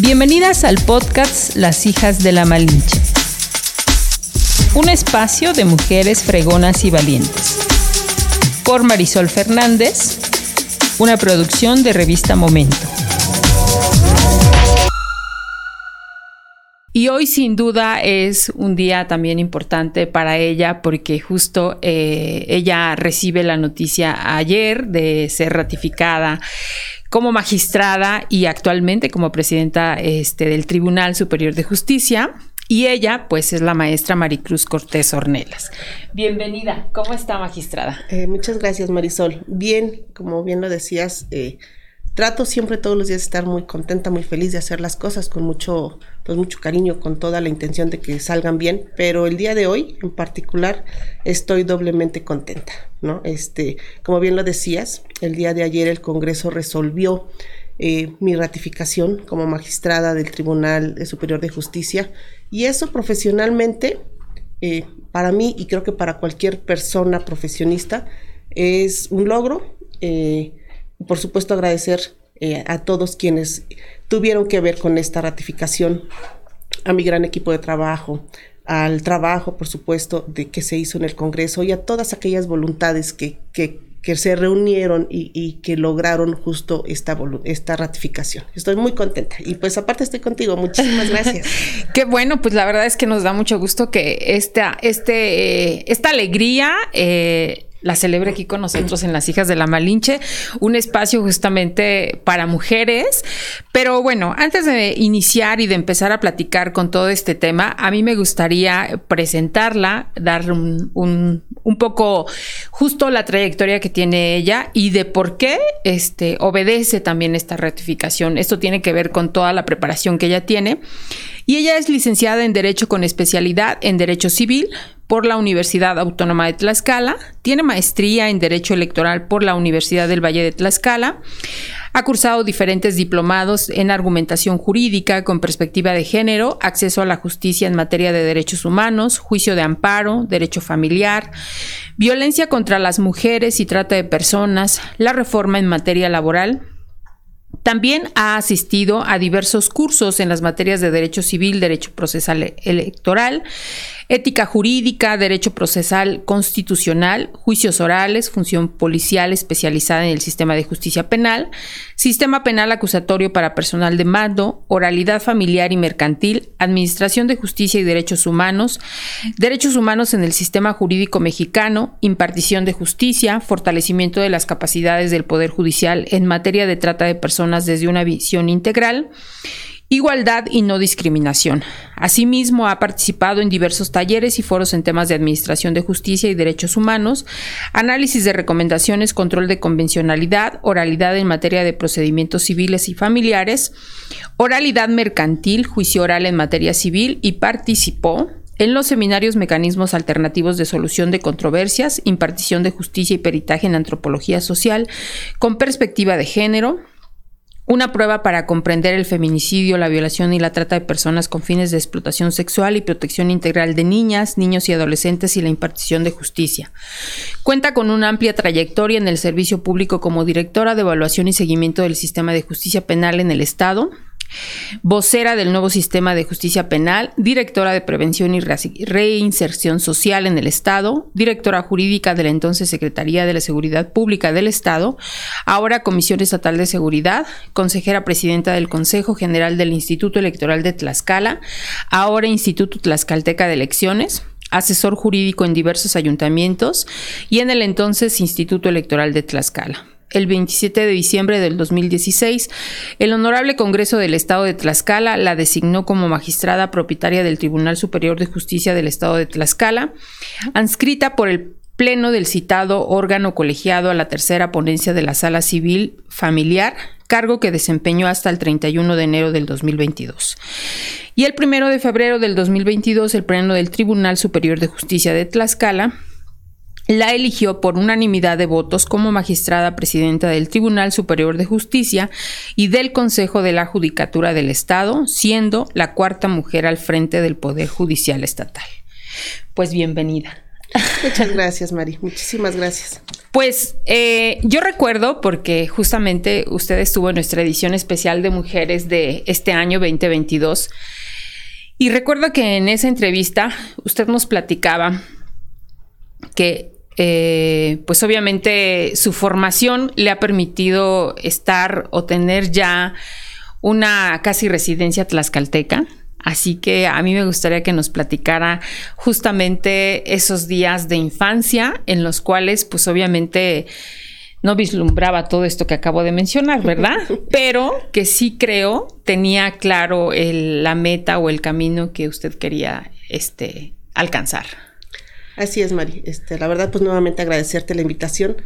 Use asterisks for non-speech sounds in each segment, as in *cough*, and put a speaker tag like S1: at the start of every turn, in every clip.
S1: Bienvenidas al podcast Las hijas de la Malinche. Un espacio de mujeres fregonas y valientes. Por Marisol Fernández, una producción de revista Momento. Y hoy sin duda es un día también importante para ella porque justo eh, ella recibe la noticia ayer de ser ratificada como magistrada y actualmente como presidenta este, del Tribunal Superior de Justicia. Y ella, pues, es la maestra Maricruz Cortés Ornelas. Bienvenida. ¿Cómo está, magistrada?
S2: Eh, muchas gracias, Marisol. Bien, como bien lo decías, eh, trato siempre todos los días de estar muy contenta, muy feliz de hacer las cosas con mucho, pues mucho cariño, con toda la intención de que salgan bien, pero el día de hoy en particular estoy doblemente contenta, ¿no? Este, como bien lo decías, el día de ayer el Congreso resolvió eh, mi ratificación como magistrada del Tribunal Superior de Justicia y eso profesionalmente eh, para mí y creo que para cualquier persona profesionista es un logro. Eh, por supuesto, agradecer eh, a todos quienes tuvieron que ver con esta ratificación, a mi gran equipo de trabajo, al trabajo, por supuesto, de que se hizo en el Congreso y a todas aquellas voluntades que, que, se reunieron y, que lograron justo esta, esta ratificación. Estoy muy contenta y pues aparte estoy contigo. Muchísimas gracias. *laughs*
S1: Qué bueno, pues la verdad es que nos da mucho gusto que esta, este, esta alegría... Eh, la celebre aquí con nosotros en Las Hijas de la Malinche, un espacio justamente para mujeres. Pero bueno, antes de iniciar y de empezar a platicar con todo este tema, a mí me gustaría presentarla, dar un, un, poco justo la trayectoria que tiene ella y de por qué este, obedece también esta ratificación. Esto tiene que ver con toda la preparación que ella tiene. Y ella es licenciada en Derecho con especialidad en Derecho Civil por la Universidad Autónoma de Tlaxcala, tiene maestría en Derecho Electoral por la Universidad del Valle de Tlaxcala, ha cursado diferentes diplomados en argumentación jurídica con perspectiva de género, acceso a la justicia en materia de derechos humanos, juicio de amparo, derecho familiar, violencia contra las mujeres y trata de personas, la reforma en materia laboral, también ha asistido a diversos cursos en las materias de Derecho Civil, Derecho Procesal Electoral, Ética Jurídica, Derecho Procesal Constitucional, Juicios Orales, Función Policial especializada en el Sistema de Justicia Penal, Sistema Penal Acusatorio para Personal de Mando, Oralidad Familiar y Mercantil, Administración de Justicia y Derechos Humanos, Derechos Humanos en el Sistema Jurídico Mexicano, Impartición de Justicia, Fortalecimiento de las capacidades del Poder Judicial en materia de trata de personas desde una visión integral, Igualdad y no discriminación. Asimismo, ha participado en diversos talleres y foros en temas de administración de justicia y derechos humanos, análisis de recomendaciones, control de convencionalidad, oralidad en materia de procedimientos civiles y familiares, oralidad mercantil, juicio oral en materia civil y participó en los seminarios Mecanismos Alternativos de Solución de Controversias, Impartición de Justicia y Peritaje en Antropología Social, con perspectiva de género, una prueba para comprender el feminicidio, la violación y la trata de personas con fines de explotación sexual y protección integral de niñas, niños y adolescentes y la impartición de justicia. Cuenta con una amplia trayectoria en el servicio público como directora de evaluación y seguimiento del sistema de justicia penal en el Estado, vocera del nuevo sistema de justicia penal, directora de prevención y reinserción social en el Estado, directora jurídica de la entonces Secretaría de la Seguridad Pública del Estado, ahora Comisión Estatal de Seguridad, consejera presidenta del Consejo General del Instituto Electoral de Tlaxcala, ahora Instituto Tlaxcalteca de Elecciones, asesor jurídico en diversos ayuntamientos y en el entonces Instituto Electoral de Tlaxcala el 27 de diciembre del 2016, el Honorable Congreso del Estado de Tlaxcala la designó como magistrada propietaria del Tribunal Superior de Justicia del Estado de Tlaxcala, adscrita por el Pleno del citado órgano colegiado a la tercera ponencia de la Sala Civil Familiar, cargo que desempeñó hasta el 31 de enero del 2022. Y el 1 de febrero del 2022, el Pleno del Tribunal Superior de Justicia de Tlaxcala la eligió por unanimidad de votos como magistrada presidenta del Tribunal Superior de Justicia y del Consejo de la Judicatura del Estado, siendo la cuarta mujer al frente del Poder Judicial Estatal. Pues bienvenida.
S2: Muchas gracias, Mari. Muchísimas gracias.
S1: Pues eh, yo recuerdo, porque justamente usted estuvo en nuestra edición especial de mujeres de este año 2022, y recuerdo que en esa entrevista usted nos platicaba que eh, pues obviamente su formación le ha permitido estar o tener ya una casi residencia tlaxcalteca. Así que a mí me gustaría que nos platicara justamente esos días de infancia en los cuales pues obviamente no vislumbraba todo esto que acabo de mencionar, ¿verdad? *laughs* Pero que sí creo tenía claro la meta o el camino que usted quería este, alcanzar.
S2: Así es, Mari. Este, la verdad, pues nuevamente agradecerte la invitación.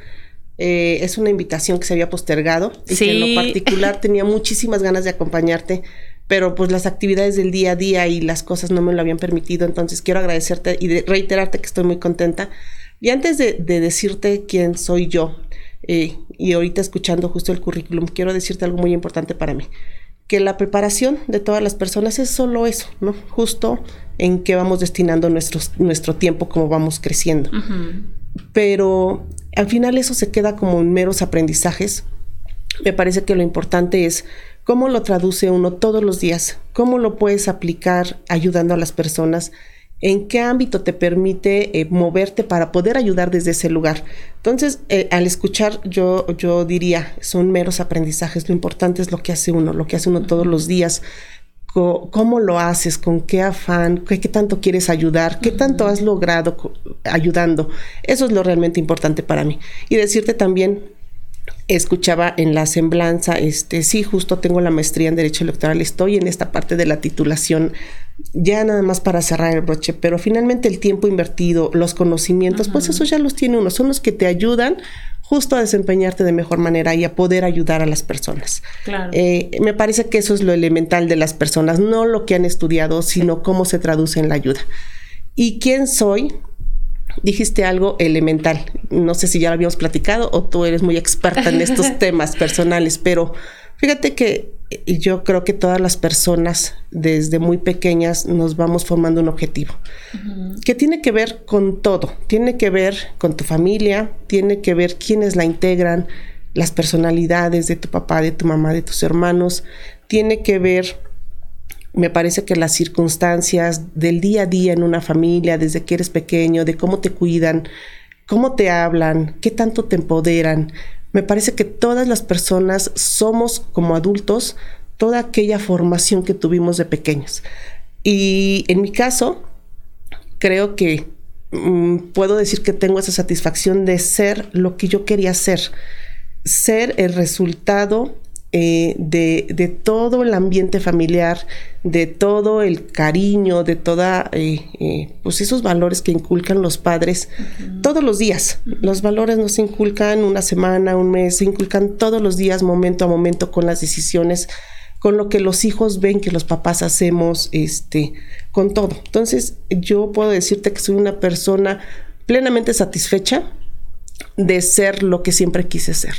S2: Eh, es una invitación que se había postergado y que en lo particular *laughs* tenía muchísimas ganas de acompañarte, pero pues las actividades del día a día y las cosas no me lo habían permitido. Entonces quiero agradecerte y reiterarte que estoy muy contenta. Y antes de, decirte quién soy yo, eh, y ahorita escuchando justo el currículum, quiero decirte algo muy importante para mí que la preparación de todas las personas es solo eso, ¿no? Justo en qué vamos destinando nuestro tiempo como vamos creciendo. Pero al final eso se queda como en meros aprendizajes. Me parece que lo importante es cómo lo traduce uno todos los días, cómo lo puedes aplicar ayudando a las personas en qué ámbito te permite eh, moverte para poder ayudar desde ese lugar. Entonces, eh, al escuchar, yo, yo diría, son meros aprendizajes, lo importante es lo que hace uno, lo que hace uno todos los días, cómo lo haces, con qué afán, qué, tanto quieres ayudar, qué tanto has logrado ayudando. Eso es lo realmente importante para mí. Y decirte también escuchaba en la semblanza, este, sí, justo tengo la maestría en Derecho Electoral, estoy en esta parte de la titulación, ya nada más para cerrar el broche, pero finalmente el tiempo invertido, los conocimientos, pues eso ya los tiene uno, son los que te ayudan justo a desempeñarte de mejor manera y a poder ayudar a las personas. Eh, me parece que eso es lo elemental de las personas, no lo que han estudiado, sino cómo se traduce en la ayuda. ¿Y quién soy? dijiste algo elemental. No sé si ya lo habíamos platicado o tú eres muy experta en estos *laughs* temas personales, pero fíjate que eh, yo creo que todas las personas desde muy pequeñas nos vamos formando un objetivo que tiene que ver con todo, tiene que ver con tu familia, tiene que ver quiénes la integran, las personalidades de tu papá, de tu mamá, de tus hermanos, tiene que ver me parece que las circunstancias del día a día en una familia, desde que eres pequeño, de cómo te cuidan, cómo te hablan, qué tanto te empoderan, me parece que todas las personas somos como adultos toda aquella formación que tuvimos de pequeños. Y en mi caso, creo que mm, puedo decir que tengo esa satisfacción de ser lo que yo quería ser, ser el resultado eh, de, todo el ambiente familiar, de todo el cariño, de toda, eh, eh, pues esos valores que inculcan los padres todos los días. Los valores no se inculcan una semana, un mes, se inculcan todos los días, momento a momento, con las decisiones, con lo que los hijos ven que los papás hacemos, este, con todo. Entonces, yo puedo decirte que soy una persona plenamente satisfecha de ser lo que siempre quise ser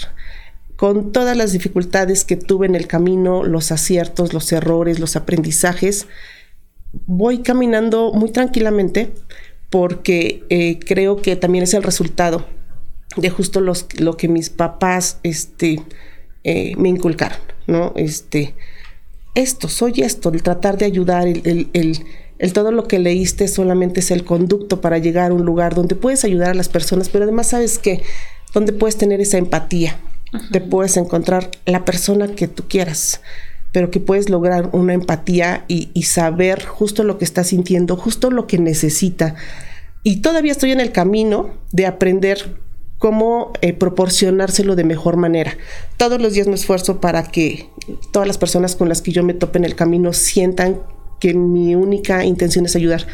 S2: con todas las dificultades que tuve en el camino, los aciertos, los errores, los aprendizajes, voy caminando muy tranquilamente porque eh, creo que también es el resultado de justo lo que mis papás este, eh, me inculcaron, ¿no? Este, esto, soy esto, el tratar de ayudar, el, el, todo lo que leíste solamente es el conducto para llegar a un lugar donde puedes ayudar a las personas, pero además sabes que, donde puedes tener esa empatía, te puedes encontrar la persona que tú quieras, pero que puedes lograr una empatía y, saber justo lo que está sintiendo, justo lo que necesita. Y todavía estoy en el camino de aprender cómo eh, proporcionárselo de mejor manera. Todos los días me esfuerzo para que todas las personas con las que yo me tope en el camino sientan que mi única intención es ayudar,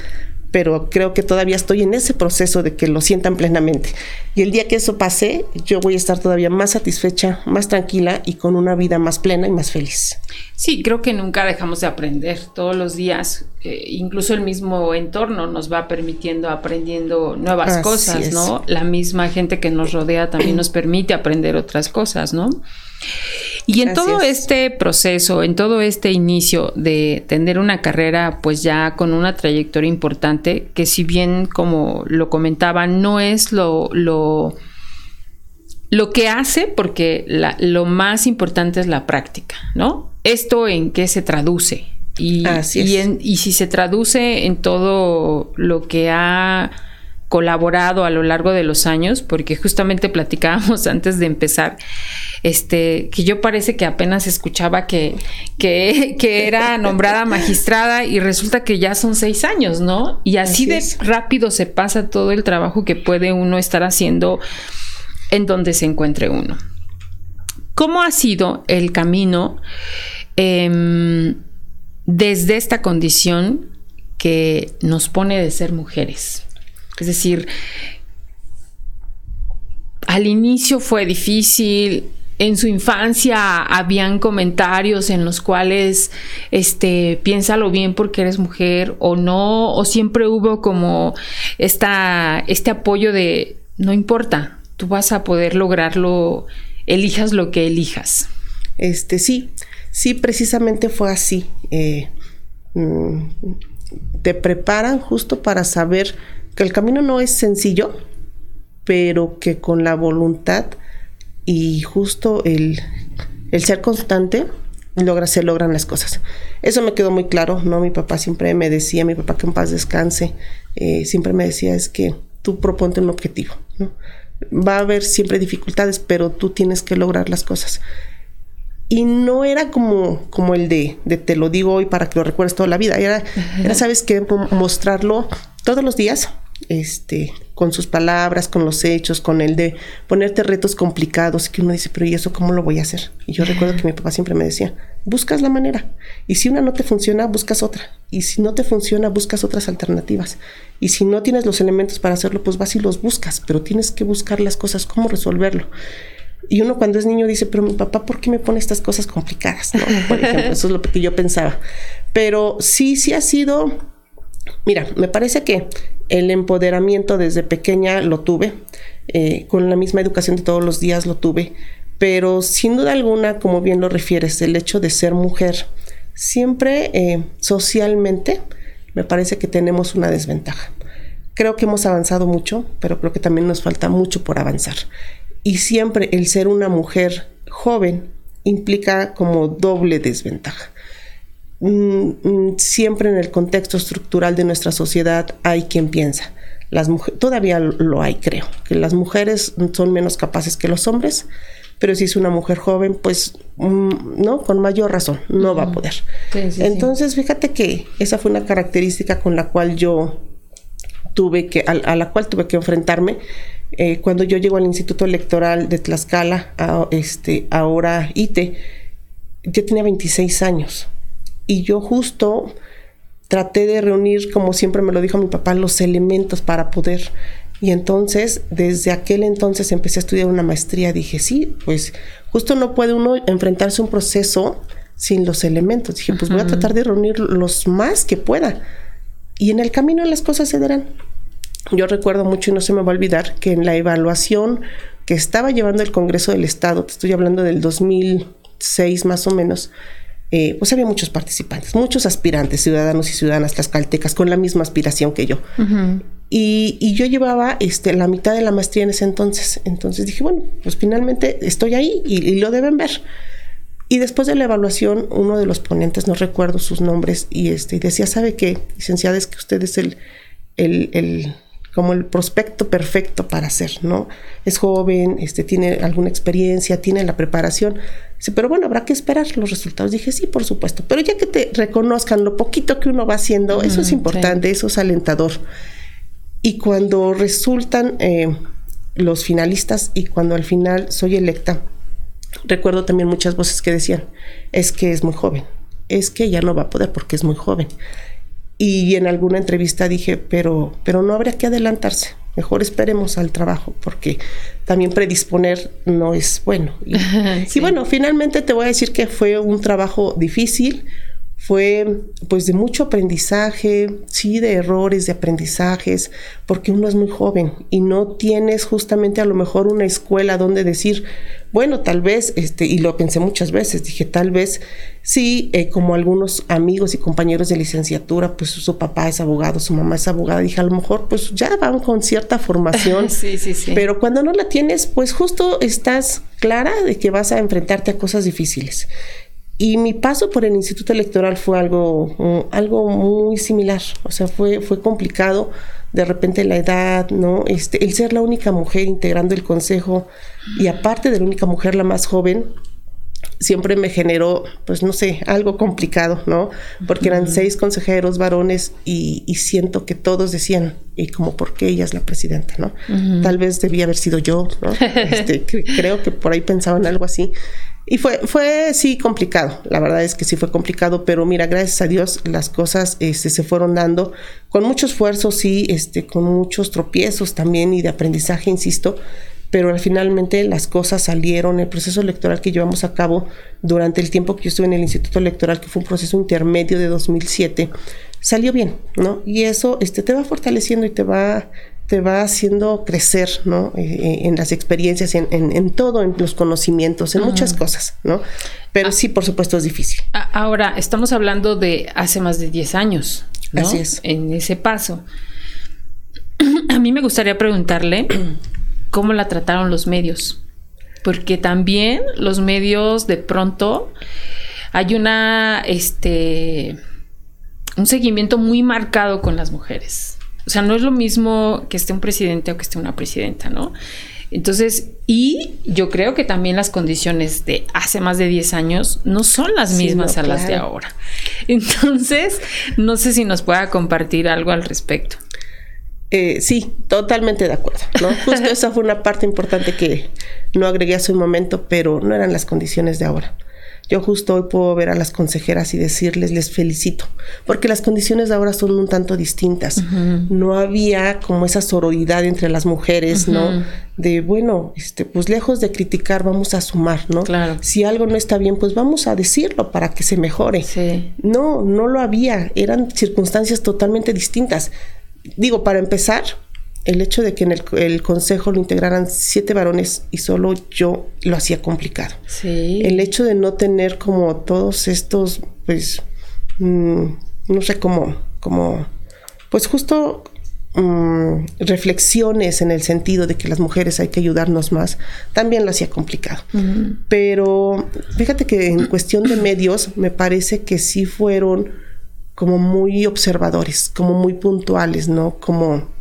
S2: pero creo que todavía estoy en ese proceso de que lo sientan plenamente. Y el día que eso pase, yo voy a estar todavía más satisfecha, más tranquila y con una vida más plena y más feliz.
S1: Sí, creo que nunca dejamos de aprender todos los días. Eh, incluso el mismo entorno nos va permitiendo aprendiendo nuevas cosas, ¿no? La misma gente que nos rodea también nos permite aprender otras cosas, ¿no? Y en todo este proceso, en todo este inicio de tener una carrera pues ya con una trayectoria importante, que si bien como lo comentaba, no es lo, lo lo que hace, porque lo más importante es la práctica, ¿no? Esto en qué se traduce. Y, y si se traduce en todo lo que ha colaborado a lo largo de los años, porque justamente platicábamos *laughs* antes de empezar, este, que yo parece que apenas escuchaba que, que, era nombrada magistrada y resulta que ya son seis años, ¿no? Y así, de rápido se pasa todo el trabajo que puede uno estar haciendo en donde se encuentre uno. ¿Cómo ha sido el camino em, desde esta condición que nos pone de ser mujeres? Es decir, al inicio fue difícil, en su infancia habían comentarios en los cuales este piénsalo bien porque eres mujer o no o siempre hubo como esta este apoyo de no importa tú vas a poder lograrlo elijas lo que elijas
S2: este sí sí precisamente fue así eh, mm, te preparan justo para saber que el camino no es sencillo, pero que con la voluntad y justo el, ser constante logra, se logran las cosas. Eso me quedó muy claro, ¿no? Mi papá siempre me decía, mi papá que en paz descanse, eh, siempre me decía es que tú proponte un objetivo, ¿no? Va a haber siempre dificultades, pero tú tienes que lograr las cosas. Y no era como, como el de, de te lo digo hoy para que lo recuerdes toda la vida, era, era sabes que mostrarlo todos los días, este, con sus palabras, con los hechos, con el de ponerte retos complicados, que uno dice, pero ¿y eso cómo lo voy a hacer? Y yo recuerdo que mi papá siempre me decía, buscas la manera, y si una no te funciona, buscas otra, y si no te funciona, buscas otras alternativas, y si no tienes los elementos para hacerlo, pues vas y los buscas, pero tienes que buscar las cosas, cómo resolverlo. Y uno cuando es niño dice, pero mi papá, ¿por qué me pone estas cosas complicadas? Por ejemplo, eso es lo que yo pensaba. Pero sí, sí ha sido Mira, me parece que el empoderamiento desde pequeña lo tuve, eh, con la misma educación de todos los días lo tuve, pero sin duda alguna, como bien lo refieres, el hecho de ser mujer, siempre eh, socialmente me parece que tenemos una desventaja. Creo que hemos avanzado mucho, pero creo que también nos falta mucho por avanzar. Y siempre el ser una mujer joven implica como doble desventaja siempre en el contexto estructural de nuestra sociedad hay quien piensa. Las mujeres, todavía lo hay, creo, que las mujeres son menos capaces que los hombres, pero si es una mujer joven, pues, mm, ¿no? Con mayor razón, no va a poder. Entonces, fíjate que esa fue una característica con la cual yo tuve que, a, la cual tuve que enfrentarme. Eh, cuando yo llego al Instituto Electoral de Tlaxcala, a, este, ahora ITE, yo tenía 26 años y yo justo traté de reunir, como siempre me lo dijo mi papá, los elementos para poder. Y entonces, desde aquel entonces empecé a estudiar una maestría. Dije, sí, pues justo no puede uno enfrentarse a un proceso sin los elementos. Dije, pues voy a tratar de reunir los más que pueda. Y en el camino las cosas se darán. Yo recuerdo mucho y no se me va a olvidar que en la evaluación que estaba llevando el Congreso del Estado, te estoy hablando del 2006 más o menos, eh, pues había muchos participantes, muchos aspirantes, ciudadanos y ciudadanas tlaxcaltecas con la misma aspiración que yo. y, yo llevaba este, la mitad de la maestría en ese entonces. Entonces dije, bueno, pues finalmente estoy ahí y, lo deben ver. Y después de la evaluación, uno de los ponentes, no recuerdo sus nombres, y, este, decía, ¿sabe qué, licenciada? Es que usted es el, el como el prospecto perfecto para hacer, ¿no? Es joven, este, tiene alguna experiencia, tiene la preparación. Dice, pero bueno, habrá que esperar los resultados. Dije, sí, por supuesto. Pero ya que te reconozcan lo poquito que uno va haciendo, eso es importante, eso es alentador. Y cuando resultan eh, los finalistas y cuando al final soy electa, recuerdo también muchas voces que decían, es que es muy joven, es que ya no va a poder porque es muy joven. Y en alguna entrevista dije, pero, pero no habría que adelantarse, mejor esperemos al trabajo, porque también predisponer no es bueno. Y, *laughs* bueno, finalmente te voy a decir que fue un trabajo difícil, fue pues de mucho aprendizaje, sí, de errores, de aprendizajes, porque uno es muy joven y no tienes justamente a lo mejor una escuela donde decir, bueno, tal vez, este, y lo pensé muchas veces, dije, tal vez sí, eh, como algunos amigos y compañeros de licenciatura, pues su papá es abogado, su mamá es abogada, dije, a lo mejor pues ya van con cierta formación, *laughs*
S1: sí, sí, sí.
S2: pero cuando no la tienes, pues justo estás clara de que vas a enfrentarte a cosas difíciles. Y mi paso por el Instituto Electoral fue algo, mm, algo muy similar, o sea, fue, fue complicado de repente la edad, ¿no? Este, el ser la única mujer integrando el consejo y aparte de la única mujer la más joven, siempre me generó, pues no sé, algo complicado, ¿no? Porque eran seis consejeros varones y, siento que todos decían, y como, ¿por qué ella es la presidenta, ¿no? Tal vez debía haber sido yo, ¿no? *laughs* Este, creo que por ahí pensaban algo así. Y fue, fue sí complicado, la verdad es que sí fue complicado, pero mira, gracias a Dios las cosas este, se fueron dando con mucho esfuerzo, sí, este, con muchos tropiezos también y de aprendizaje, insisto, pero finalmente las cosas salieron. El proceso electoral que llevamos a cabo durante el tiempo que yo estuve en el Instituto Electoral, que fue un proceso intermedio de 2007, salió bien, ¿no? Y eso este, te va fortaleciendo y te va te va haciendo crecer, ¿no? Eh, eh, en las experiencias, en, en, todo, en los conocimientos, en muchas cosas, ¿no? Pero ah. sí, por supuesto, es difícil.
S1: Ahora, estamos hablando de hace más de 10 años, ¿no?
S2: Así es.
S1: En ese paso. *clears throat* A mí me gustaría preguntarle *clears throat* cómo la trataron los medios, porque también los medios de pronto hay una, este, un seguimiento muy marcado con las mujeres. O sea, no es lo mismo que esté un presidente o que esté una presidenta, ¿no? Entonces, y yo creo que también las condiciones de hace más de 10 años no son las mismas a las de ahora. *laughs* Entonces, no sé si nos pueda compartir algo al respecto.
S2: Eh, sí, totalmente de acuerdo. ¿no? *laughs* Justo esa fue una parte importante que no agregué hace un momento, pero no eran las condiciones de ahora. Yo justo hoy puedo ver a las consejeras y decirles, les felicito, porque las condiciones de ahora son un tanto distintas. No había como esa sororidad entre las mujeres, ¿no? De, bueno, este, pues lejos de criticar, vamos a sumar, ¿no?
S1: Claro.
S2: Si algo no está bien, pues vamos a decirlo para que se mejore.
S1: Sí.
S2: No, no lo había. Eran circunstancias totalmente distintas. Digo, para empezar, el hecho de que en el, consejo lo integraran siete varones y solo yo lo hacía complicado.
S1: Sí.
S2: El hecho de no tener como todos estos, pues, mm, no sé cómo, como, pues justo mm, reflexiones en el sentido de que las mujeres hay que ayudarnos más, también lo hacía complicado. Pero fíjate que en cuestión de medios me parece que sí fueron como muy observadores, como muy puntuales, ¿no? Como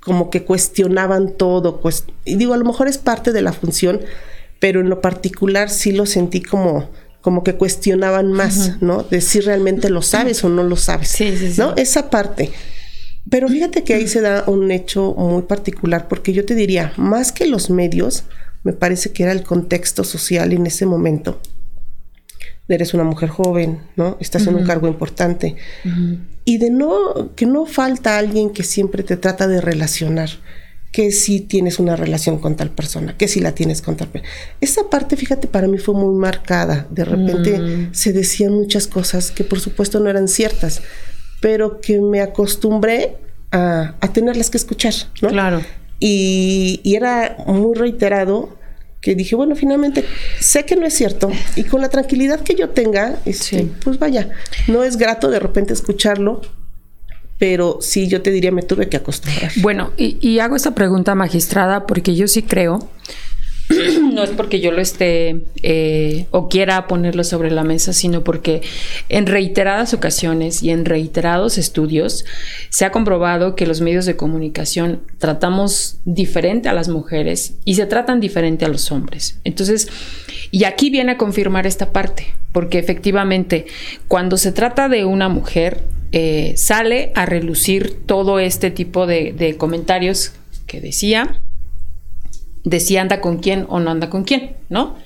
S2: como que cuestionaban todo. Y digo, a lo mejor es parte de la función, pero en lo particular sí lo sentí como, como que cuestionaban más, ¿no? De si realmente lo sabes o no lo sabes.
S1: Sí, sí,
S2: ¿No? Esa parte. Pero fíjate que ahí se da un hecho muy particular, porque yo te diría, más que los medios, me parece que era el contexto social en ese momento eres una mujer joven, ¿no? Estás en un cargo importante. Y de no, que no falta alguien que siempre te trata de relacionar, que si tienes una relación con tal persona, que si la tienes con tal persona. Esa parte, fíjate, para mí fue muy marcada. De repente mm. se decían muchas cosas que por supuesto no eran ciertas, pero que me acostumbré a, tenerlas que escuchar, ¿no?
S1: Claro.
S2: Y, y era muy reiterado que dije, bueno, finalmente sé que no es cierto y con la tranquilidad que yo tenga, este, pues vaya, no es grato de repente escucharlo, pero sí yo te diría me tuve que acostumbrar.
S1: Bueno, y, y hago esta pregunta magistrada porque yo sí creo *clears throat* no es porque yo lo esté eh, o quiera ponerlo sobre la mesa, sino porque en reiteradas ocasiones y en reiterados estudios se ha comprobado que los medios de comunicación tratamos diferente a las mujeres y se tratan diferente a los hombres. Entonces, y aquí viene a confirmar esta parte, porque efectivamente cuando se trata de una mujer, eh, sale a relucir todo este tipo de comentarios que decía de si anda con quién o no anda con quién, ¿no?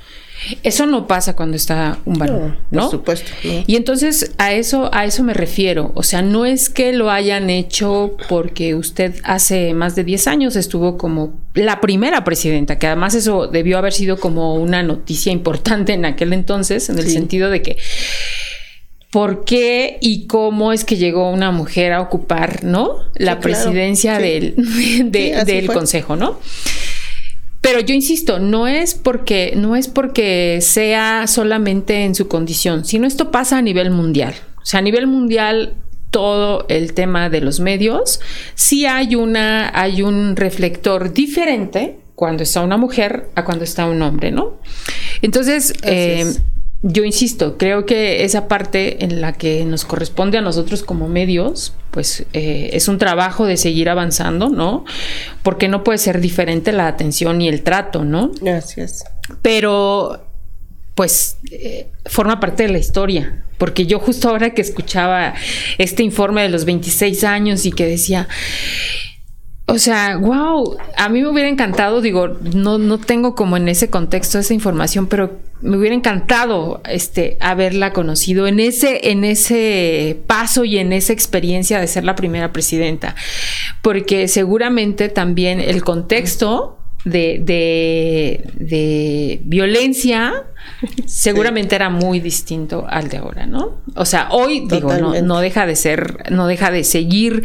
S1: Eso no pasa cuando está un varón, ¿no?
S2: Por supuesto.
S1: Y entonces a eso a eso me refiero, o sea, no es que lo hayan hecho porque usted hace más de 10 años estuvo como la primera presidenta, que además eso debió haber sido como una noticia importante en aquel entonces, en el sentido de que por qué y cómo es que llegó una mujer a ocupar, ¿no? La presidencia del, *laughs* del consejo, ¿no? Pero yo insisto, no es porque, no es porque sea solamente en su condición, sino esto pasa a nivel mundial. O sea, a nivel mundial todo el tema de los medios, sí hay una, hay un reflector diferente cuando está una mujer a cuando está un hombre, ¿no? Entonces, eh, yo insisto, creo que esa parte en la que nos corresponde a nosotros como medios, pues eh, es un trabajo de seguir avanzando, ¿no? Porque no puede ser diferente la atención y el trato, ¿no?
S2: Gracias.
S1: Pero, pues, eh, forma parte de la historia, porque yo justo ahora que escuchaba este informe de los 26 años y que decía, o sea, wow, a mí me hubiera encantado, digo, no, no tengo como en ese contexto esa información, pero me hubiera encantado este haberla conocido en ese, en ese paso y en esa experiencia de ser la primera presidenta. Porque seguramente también el contexto de, de, de violencia seguramente era muy distinto al de ahora, ¿no? O sea, hoy digo, no, no, deja de ser, no deja de seguir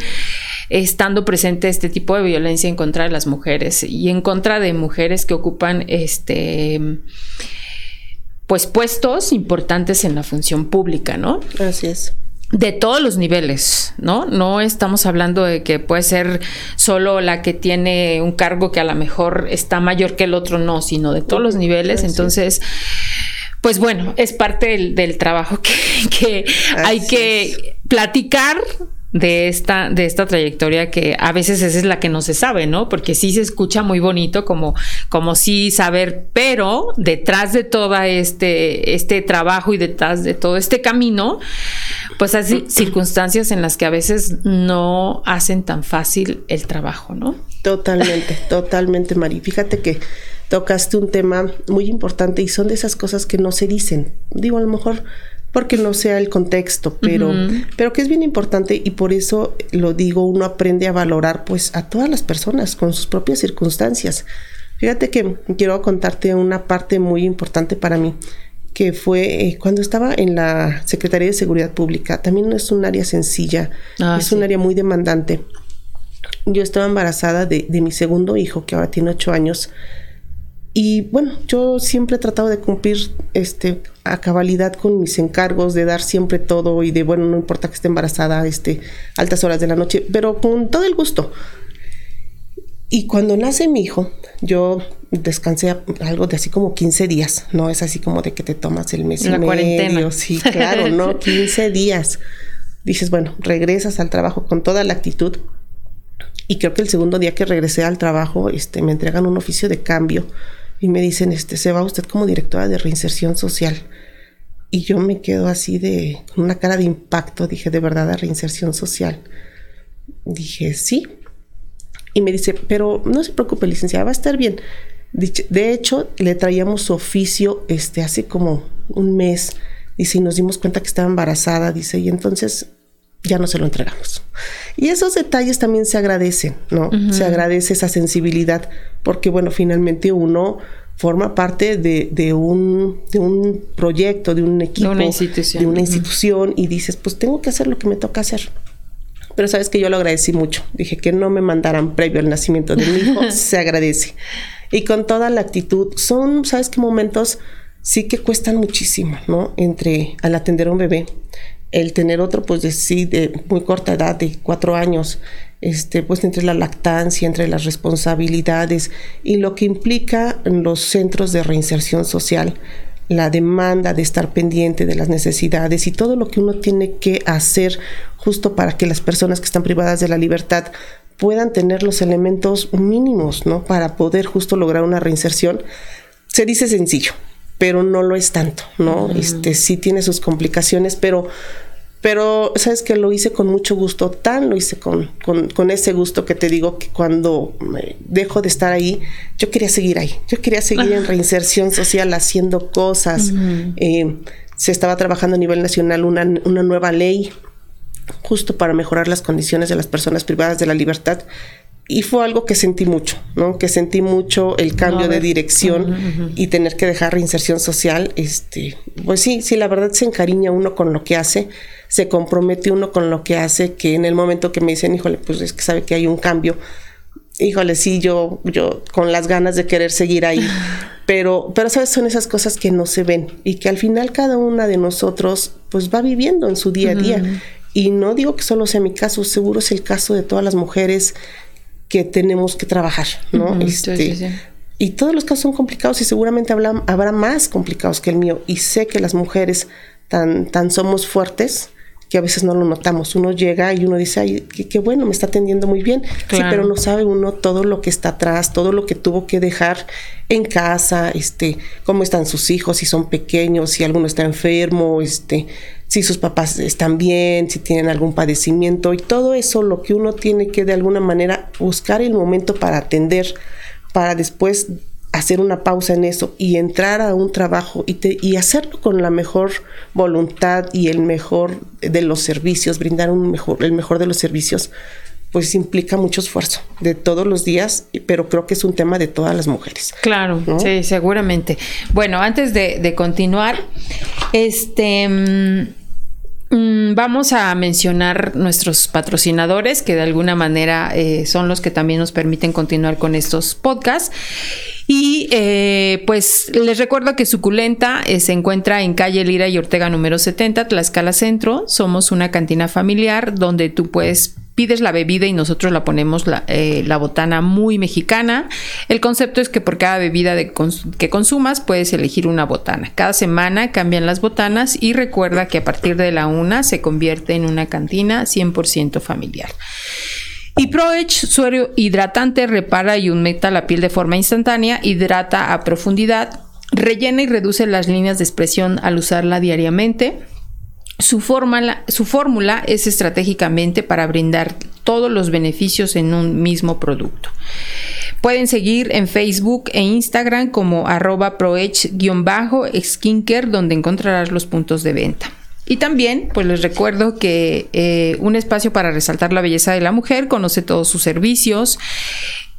S1: estando presente este tipo de violencia en contra de las mujeres y en contra de mujeres que ocupan este pues puestos importantes en la función pública, ¿no?
S2: Así es
S1: de todos los niveles, ¿no? No estamos hablando de que puede ser solo la que tiene un cargo que a lo mejor está mayor que el otro, no, sino de todos los niveles. Entonces, pues bueno, es parte del, del trabajo que, *laughs* que hay que platicar de esta, de esta trayectoria que a veces esa es la que no se sabe, ¿no? Porque sí se escucha muy bonito como, como sí saber, pero detrás de todo este, este trabajo y detrás de todo este camino, pues hay circunstancias en las que a veces no hacen tan fácil el trabajo, ¿no?
S2: Totalmente, *laughs* totalmente, Mari. Fíjate que tocaste un tema muy importante y son de esas cosas que no se dicen. Digo, a lo mejor porque no sea el contexto, pero, pero que es bien importante y por eso lo digo, uno aprende a valorar pues a todas las personas con sus propias circunstancias. Fíjate que quiero contarte una parte muy importante para mí, que fue eh, cuando estaba en la Secretaría de Seguridad Pública. También no es un área sencilla, ah, es un área muy demandante. Yo estaba embarazada de, de mi segundo hijo, que ahora tiene ocho años, y bueno, yo siempre he tratado de cumplir este a cabalidad con mis encargos, de dar siempre todo y de bueno, no importa que esté embarazada, este, altas horas de la noche, pero con todo el gusto. Y cuando nace mi hijo, yo descansé algo de así como 15 días, no es así como de que te tomas el mes
S1: y medio, cuarentena.
S2: sí, claro, no, *laughs* 15 días. Dices, bueno, regresas al trabajo con toda la actitud. Y creo que el segundo día que regresé al trabajo, este, me entregan un oficio de cambio y me dicen, este, se va usted como directora de reinserción social. Y yo me quedo así de, con una cara de impacto, dije, ¿de verdad a reinserción social? Dije, sí. Y me dice, pero no se preocupe, licenciada, va a estar bien. De hecho, le traíamos su oficio este, hace como un mes. Dice, y nos dimos cuenta que estaba embarazada. Dice, y entonces ya no se lo entregamos. Y esos detalles también se agradecen, ¿no? Se agradece esa sensibilidad, porque bueno, finalmente uno forma parte de, un, de un proyecto, de un equipo, de una institución, de una institución y dices, pues tengo que hacer lo que me toca hacer. Pero sabes que yo lo agradecí mucho. Dije que no me mandaran previo al nacimiento de mi hijo, *laughs* se agradece. Y con toda la actitud, son, ¿sabes qué momentos? Sí que cuestan muchísimo, ¿no? Entre al atender a un bebé, el tener otro, pues de sí, de muy corta edad, de cuatro años, este, pues entre la lactancia, entre las responsabilidades y lo que implica en los centros de reinserción social, la demanda de estar pendiente de las necesidades y todo lo que uno tiene que hacer justo para que las personas que están privadas de la libertad puedan tener los elementos mínimos, ¿no? Para poder justo lograr una reinserción. Se dice sencillo, pero no lo es tanto, ¿no? Este sí tiene sus complicaciones, pero pero sabes que lo hice con mucho gusto, tan lo hice con, con, ese gusto que te digo que cuando dejo de estar ahí, yo quería seguir ahí, yo quería seguir en *laughs* reinserción social haciendo cosas. Eh, se estaba trabajando a nivel nacional una, una nueva ley justo para mejorar las condiciones de las personas privadas de la libertad y fue algo que sentí mucho, ¿no? Que sentí mucho el cambio de dirección y tener que dejar reinserción social. Este, pues sí, sí, la verdad se encariña uno con lo que hace, se compromete uno con lo que hace, que en el momento que me dicen, híjole, pues es que sabe que hay un cambio, híjole, sí, yo, yo con las ganas de querer seguir ahí. *laughs* Pero, pero, ¿sabes? Son esas cosas que no se ven y que al final cada una de nosotros pues va viviendo en su día a día. Y no digo que solo sea mi caso, seguro es el caso de todas las mujeres que tenemos que trabajar, ¿no? Este, y todos los casos son complicados y seguramente habrá, habrá más complicados que el mío. Y sé que las mujeres tan, tan somos fuertes que a veces no lo notamos. Uno llega y uno dice, ay, qué, bueno, me está atendiendo muy bien. Sí, pero no sabe uno todo lo que está atrás, todo lo que tuvo que dejar en casa, este, cómo están sus hijos, si son pequeños, si alguno está enfermo, este, si sus papás están bien, si tienen algún padecimiento y todo eso lo que uno tiene que de alguna manera buscar el momento para atender, para después hacer una pausa en eso y entrar a un trabajo y, y hacerlo con la mejor voluntad y el mejor de los servicios, brindar un mejor, el mejor de los servicios, pues implica mucho esfuerzo de todos los días, pero creo que es un tema de todas las mujeres.
S1: Claro, sí, seguramente. Bueno, antes de, continuar, este... Mm, vamos a mencionar nuestros patrocinadores, que de alguna manera eh, son los que también nos permiten continuar con estos podcasts. Y eh, pues les recuerdo que Suculenta eh, se encuentra en calle Lira y Ortega número 70, Tlaxcala Centro. Somos una cantina familiar donde tú puedes pides la bebida y nosotros la ponemos la, eh, la, botana muy mexicana. El concepto es que por cada bebida que consumas puedes elegir una botana. Cada semana cambian las botanas y recuerda que a partir de la una se convierte en una cantina 100% familiar. Y ProEdge, suero hidratante, repara y humecta la piel de forma instantánea, hidrata a profundidad, rellena y reduce las líneas de expresión al usarla diariamente. Su fórmula, su fórmula es estratégicamente para brindar todos los beneficios en un mismo producto. Pueden seguir en Facebook e Instagram como arroba proedge-skincare donde encontrarás los puntos de venta. Y también, pues les recuerdo que eh, un espacio para resaltar la belleza de la mujer conoce todos sus servicios.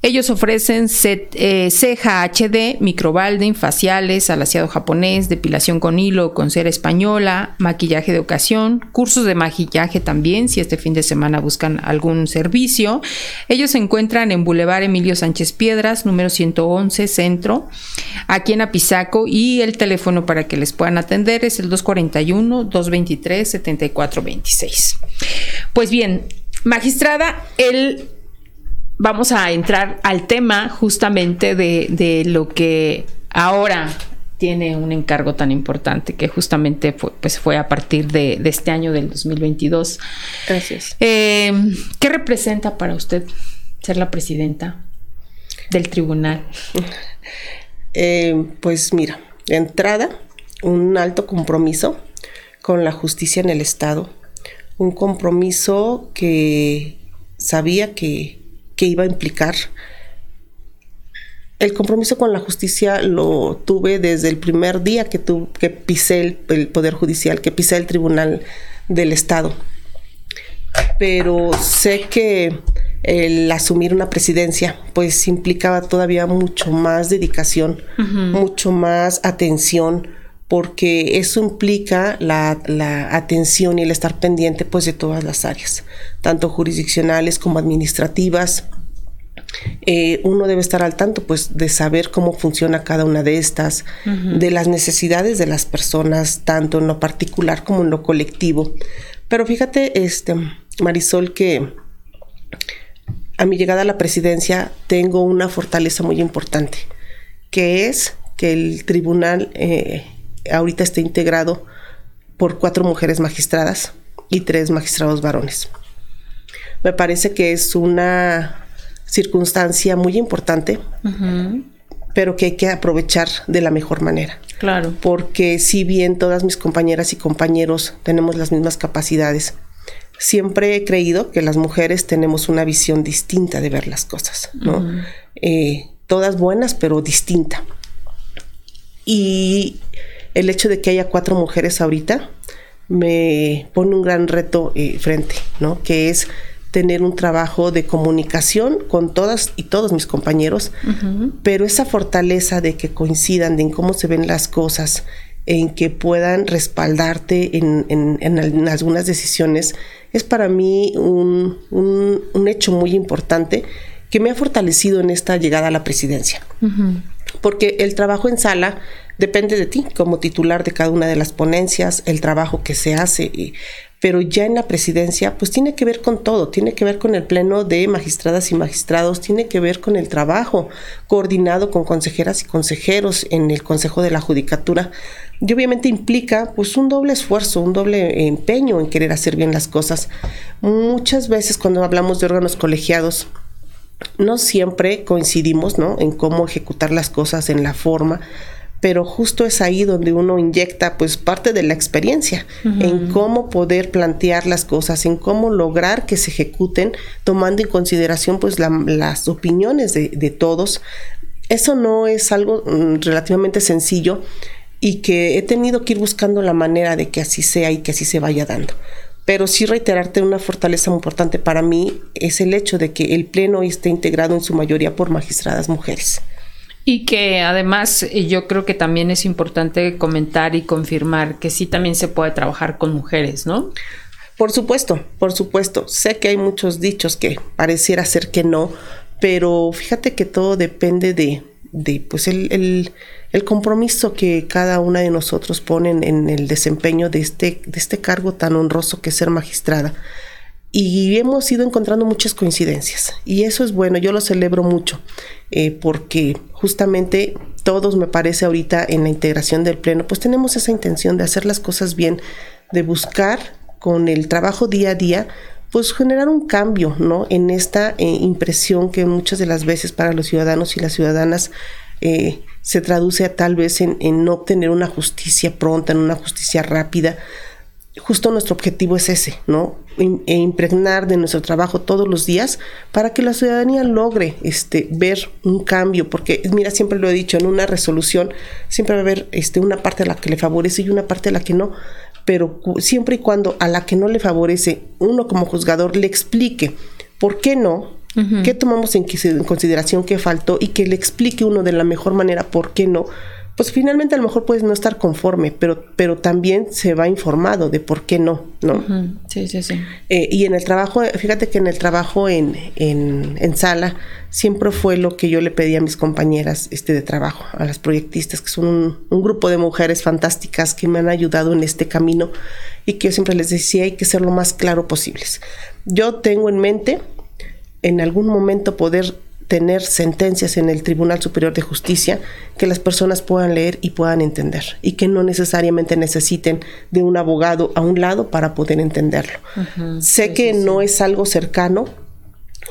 S1: Ellos ofrecen set, eh, ceja HD, microbalding, faciales, alaciado japonés, depilación con hilo con cera española, maquillaje de ocasión, cursos de maquillaje también, si este fin de semana buscan algún servicio. Ellos se encuentran en Boulevard Emilio Sánchez Piedras, número 111, Centro, aquí en Apizaco, y el teléfono para que les puedan atender es el 241-223-7426. Pues bien, magistrada, el vamos a entrar al tema justamente de, lo que ahora tiene un encargo tan importante que justamente fue, pues fue a partir de, este año del 2022.
S2: Gracias.
S1: Eh, ¿Qué representa para usted ser la presidenta del tribunal? *laughs*
S2: Eh, pues mira, de entrada, un alto compromiso con la justicia en el Estado, un compromiso que sabía que que iba a implicar. El compromiso con la justicia lo tuve desde el primer día que, que pisé el, Poder Judicial, que pisé el Tribunal del Estado. Pero sé que el asumir una presidencia pues implicaba todavía mucho más dedicación, mucho más atención, porque eso implica la, la, atención y el estar pendiente pues de todas las áreas, tanto jurisdiccionales como administrativas. Eh, uno debe estar al tanto pues de saber cómo funciona cada una de estas, de las necesidades de las personas, tanto en lo particular como en lo colectivo. Pero fíjate, este, Marisol, que a mi llegada a la presidencia tengo una fortaleza muy importante, que es que el tribunal eh, ahorita está integrado por cuatro mujeres magistradas y tres magistrados varones. Me parece que es una circunstancia muy importante, pero que hay que aprovechar de la mejor manera.
S1: Claro.
S2: Porque si bien todas mis compañeras y compañeros tenemos las mismas capacidades, siempre he creído que las mujeres tenemos una visión distinta de ver las cosas, ¿no? Eh, todas buenas, pero distinta. Y el hecho de que haya cuatro mujeres ahorita me pone un gran reto eh, frente, ¿no? Que es tener un trabajo de comunicación con todas y todos mis compañeros, pero esa fortaleza de que coincidan en cómo se ven las cosas, en que puedan respaldarte en, algunas decisiones, es para mí un, un, hecho muy importante que me ha fortalecido en esta llegada a la presidencia. Porque el trabajo en sala depende de ti como titular de cada una de las ponencias, el trabajo que se hace, pero ya en la presidencia pues tiene que ver con todo, tiene que ver con el pleno de magistradas y magistrados, tiene que ver con el trabajo coordinado con consejeras y consejeros en el Consejo de la Judicatura y obviamente implica pues un doble esfuerzo, un doble empeño en querer hacer bien las cosas. Muchas veces cuando hablamos de órganos colegiados no siempre coincidimos, ¿no? En cómo ejecutar las cosas en la forma, pero justo es ahí donde uno inyecta pues parte de la experiencia en cómo poder plantear las cosas, en cómo lograr que se ejecuten tomando en consideración pues las opiniones de, de, todos. Eso no es algo mm, relativamente sencillo y que he tenido que ir buscando la manera de que así sea y que así se vaya dando. Pero sí reiterarte una fortaleza muy importante para mí es el hecho de que el Pleno esté integrado en su mayoría por magistradas mujeres.
S1: Y que además eh, yo creo que también es importante comentar y confirmar que sí también se puede trabajar con mujeres, ¿no?
S2: Por supuesto, por supuesto. Sé que hay muchos dichos que pareciera ser que no, pero fíjate que todo depende de, de pues el, el, compromiso que cada una de nosotros ponen en el desempeño de este, de este cargo tan honroso que es ser magistrada y hemos ido encontrando muchas coincidencias y eso es bueno, yo lo celebro mucho eh, porque justamente todos me parece ahorita en la integración del pleno pues tenemos esa intención de hacer las cosas bien, de buscar con el trabajo día a día pues generar un cambio ¿no? en esta eh, impresión que muchas de las veces para los ciudadanos y las ciudadanas eh, se traduce a tal vez en, en no obtener una justicia pronta, en una justicia rápida justo nuestro objetivo es ese, ¿no? E impregnar de nuestro trabajo todos los días para que la ciudadanía logre este, ver un cambio, porque mira, siempre lo he dicho, en una resolución siempre va a haber este, una parte a la que le favorece y una parte a la que no, pero siempre y cuando a la que no le favorece, uno como juzgador le explique por qué no, qué tomamos en consideración, qué faltó y que le explique uno de la mejor manera por qué no, pues finalmente a lo mejor puedes no estar conforme, pero, pero también se va informado de por qué no, ¿no?
S1: Sí, sí, sí.
S2: Eh, y en el trabajo, fíjate que en el trabajo en, en, en, sala siempre fue lo que yo le pedí a mis compañeras este, de trabajo, a las proyectistas, que son un, un grupo de mujeres fantásticas que me han ayudado en este camino y que yo siempre les decía hay que ser lo más claro posibles. Yo tengo en mente en algún momento poder tener sentencias en el Tribunal Superior de Justicia que las personas puedan leer y puedan entender y que no necesariamente necesiten de un abogado a un lado para poder entenderlo. sé que no es algo cercano,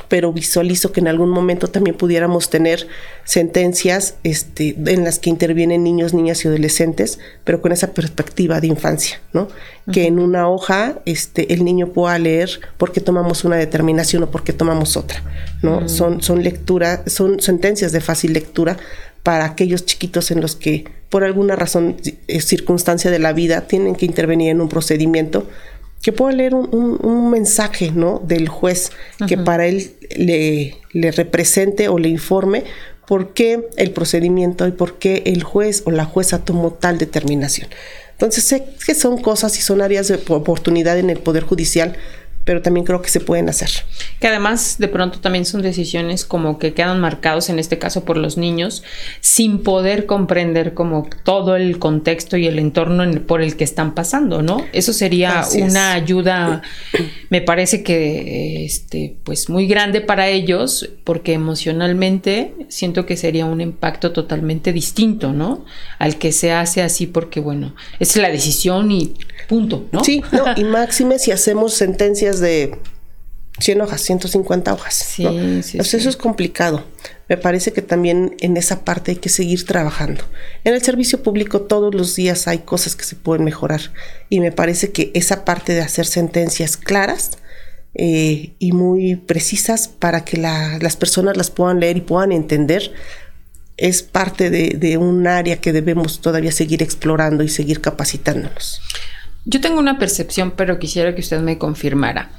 S2: pero visualizo que en algún momento también pudiéramos tener sentencias este, en las que intervienen niños, niñas y adolescentes, pero con esa perspectiva de infancia, ¿no? Que en una hoja este, el niño pueda leer por qué tomamos una determinación o por qué tomamos otra, ¿no? Son, son lectura, son sentencias de fácil lectura para aquellos chiquitos en los que por alguna razón, eh, circunstancia de la vida, tienen que intervenir en un procedimiento que pueda leer un, mensaje ¿no? del juez que para él le, le, represente o le informe por qué el procedimiento y por qué el juez o la jueza tomó tal determinación. Entonces sé que son cosas y son áreas de oportunidad en el Poder Judicial pero también creo que se pueden hacer.
S1: Que además de pronto también son decisiones como que quedan marcados en este caso por los niños sin poder comprender como todo el contexto y el entorno por el que están pasando, ¿no? Eso sería una ayuda, me parece que este pues muy grande para ellos porque emocionalmente siento que sería un impacto totalmente distinto, ¿no? Al que se hace así porque bueno, es la decisión y punto, ¿no?
S2: Sí, no, y *laughs* máxime si hacemos sentencias de 100 hojas, 150 hojas. Sí, sí, Eso es complicado. Me parece que también en esa parte hay que seguir trabajando. En el servicio público todos los días hay cosas que se pueden mejorar y me parece que esa parte de hacer sentencias claras eh, y muy precisas para que las personas las puedan leer y puedan entender es parte de, de un área que debemos todavía seguir explorando y seguir capacitándonos.
S1: Yo tengo una percepción, pero quisiera que usted me confirmara.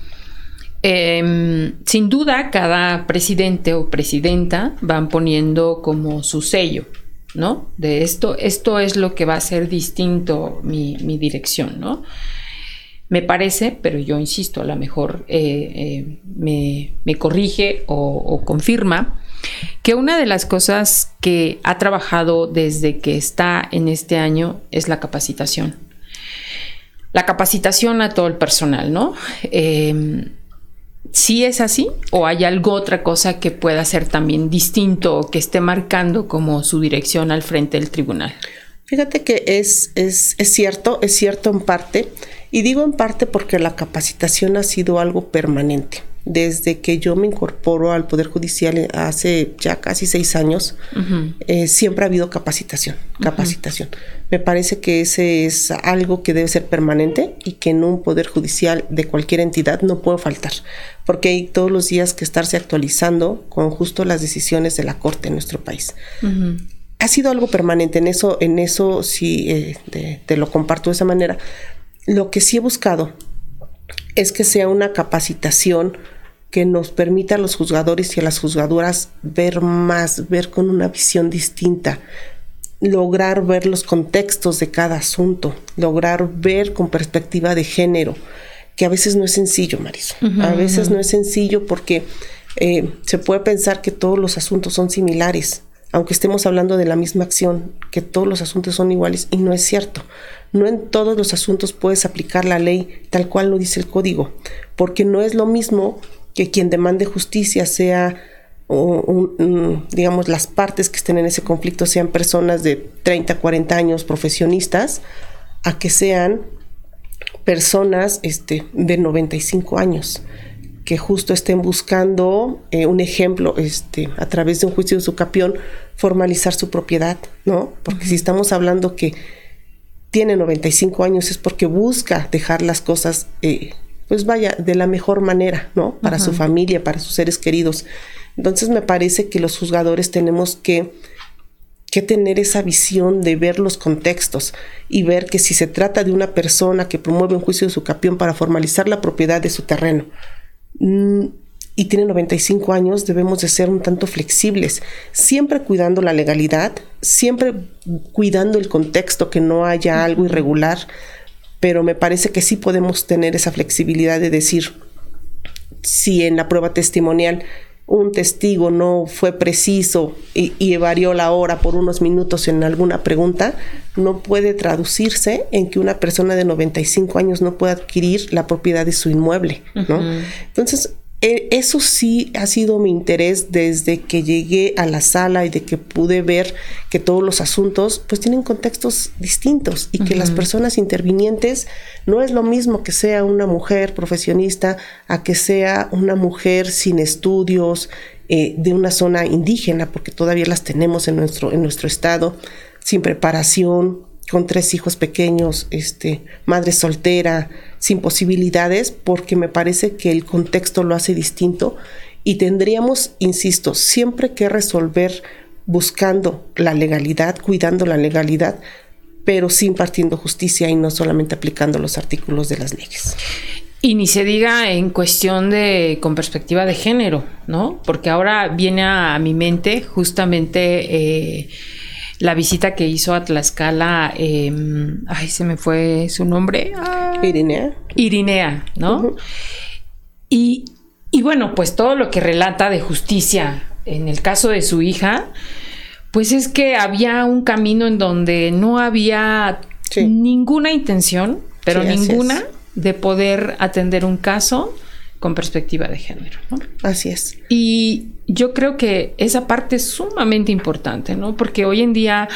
S1: Em, sin duda, cada presidente o presidenta van poniendo como su sello, ¿no? De esto, esto es lo que va a ser distinto mi, mi dirección, ¿no? Me parece, pero yo insisto, a lo mejor eh, me, corrige o confirma, que una de las cosas que ha trabajado desde que está en este año es la capacitación. La capacitación a todo el personal, ¿no? Eh, ¿Sí es así? ¿O hay algo otra cosa que pueda ser también distinto o que esté marcando como su dirección al frente del tribunal?
S2: Fíjate que es, es, es cierto, es cierto en parte, y digo en parte porque la capacitación ha sido algo permanente desde que yo me incorporo al Poder Judicial hace ya casi seis años, eh, siempre ha habido capacitación, capacitación. Me parece que ese es algo que debe ser permanente y que en un Poder Judicial de cualquier entidad no puede faltar, porque hay todos los días que estarse actualizando con justo las decisiones de la Corte en nuestro país. Ha sido algo permanente, en eso, en eso sí eh, te lo comparto de esa manera. Lo que sí he buscado es que sea una capacitación que nos permita a los juzgadores y a las juzgadoras ver más, ver con una visión distinta, lograr ver los contextos de cada asunto, lograr ver con perspectiva de género, que a veces no es sencillo, Marisol. a veces no es sencillo porque eh, se puede pensar que todos los asuntos son similares, aunque estemos hablando de la misma acción, que todos los asuntos son iguales y no es cierto. No en todos los asuntos puedes aplicar la ley tal cual lo dice el código, porque no es lo mismo que quien demande justicia sea, digamos, las partes que estén en ese conflicto sean personas de 30, 40 años profesionistas, a que sean personas este, de 95 años que justo estén buscando eh, un ejemplo este, a través de un juicio de su capión, formalizar su propiedad, ¿no? Porque si estamos hablando que tiene 95 años es porque busca dejar las cosas, eh, pues vaya, de la mejor manera, ¿no? Para su familia, para sus seres queridos. Entonces me parece que los juzgadores tenemos que, que tener esa visión de ver los contextos y ver que si se trata de una persona que promueve un juicio de su capión para formalizar la propiedad de su terreno, y tiene 95 años, debemos de ser un tanto flexibles, siempre cuidando la legalidad, siempre cuidando el contexto, que no haya algo irregular, pero me parece que sí podemos tener esa flexibilidad de decir, si en la prueba testimonial un testigo no fue preciso y, y, varió la hora por unos minutos en alguna pregunta, no puede traducirse en que una persona de 95 años no pueda adquirir la propiedad de su inmueble, ¿no? Entonces, eso sí ha sido mi interés desde que llegué a la sala y de que pude ver que todos los asuntos pues tienen contextos distintos y que las personas intervinientes no es lo mismo que sea una mujer profesionista a que sea una mujer sin estudios eh, de una zona indígena porque todavía las tenemos en nuestro en nuestro estado sin preparación con tres hijos pequeños, este, madre soltera, sin posibilidades, porque me parece que el contexto lo hace distinto y tendríamos, insisto, siempre que resolver buscando la legalidad, cuidando la legalidad, pero sin partiendo justicia y no solamente aplicando los artículos de las leyes.
S1: Y ni se diga en cuestión de con perspectiva de género, ¿no? Porque ahora viene a, mi mente justamente eh, la visita que hizo a Tlaxcala, em, ay, se me fue su nombre.
S2: Irinea.
S1: Irinea, ¿no? y, y bueno, pues todo lo que relata de justicia en el caso de su hija, pues es que había un camino en donde no había ninguna intención, pero ninguna, de poder atender un caso con perspectiva de género. ¿no?
S2: Así es.
S1: Y yo creo que esa parte es sumamente importante, ¿no? Porque hoy en día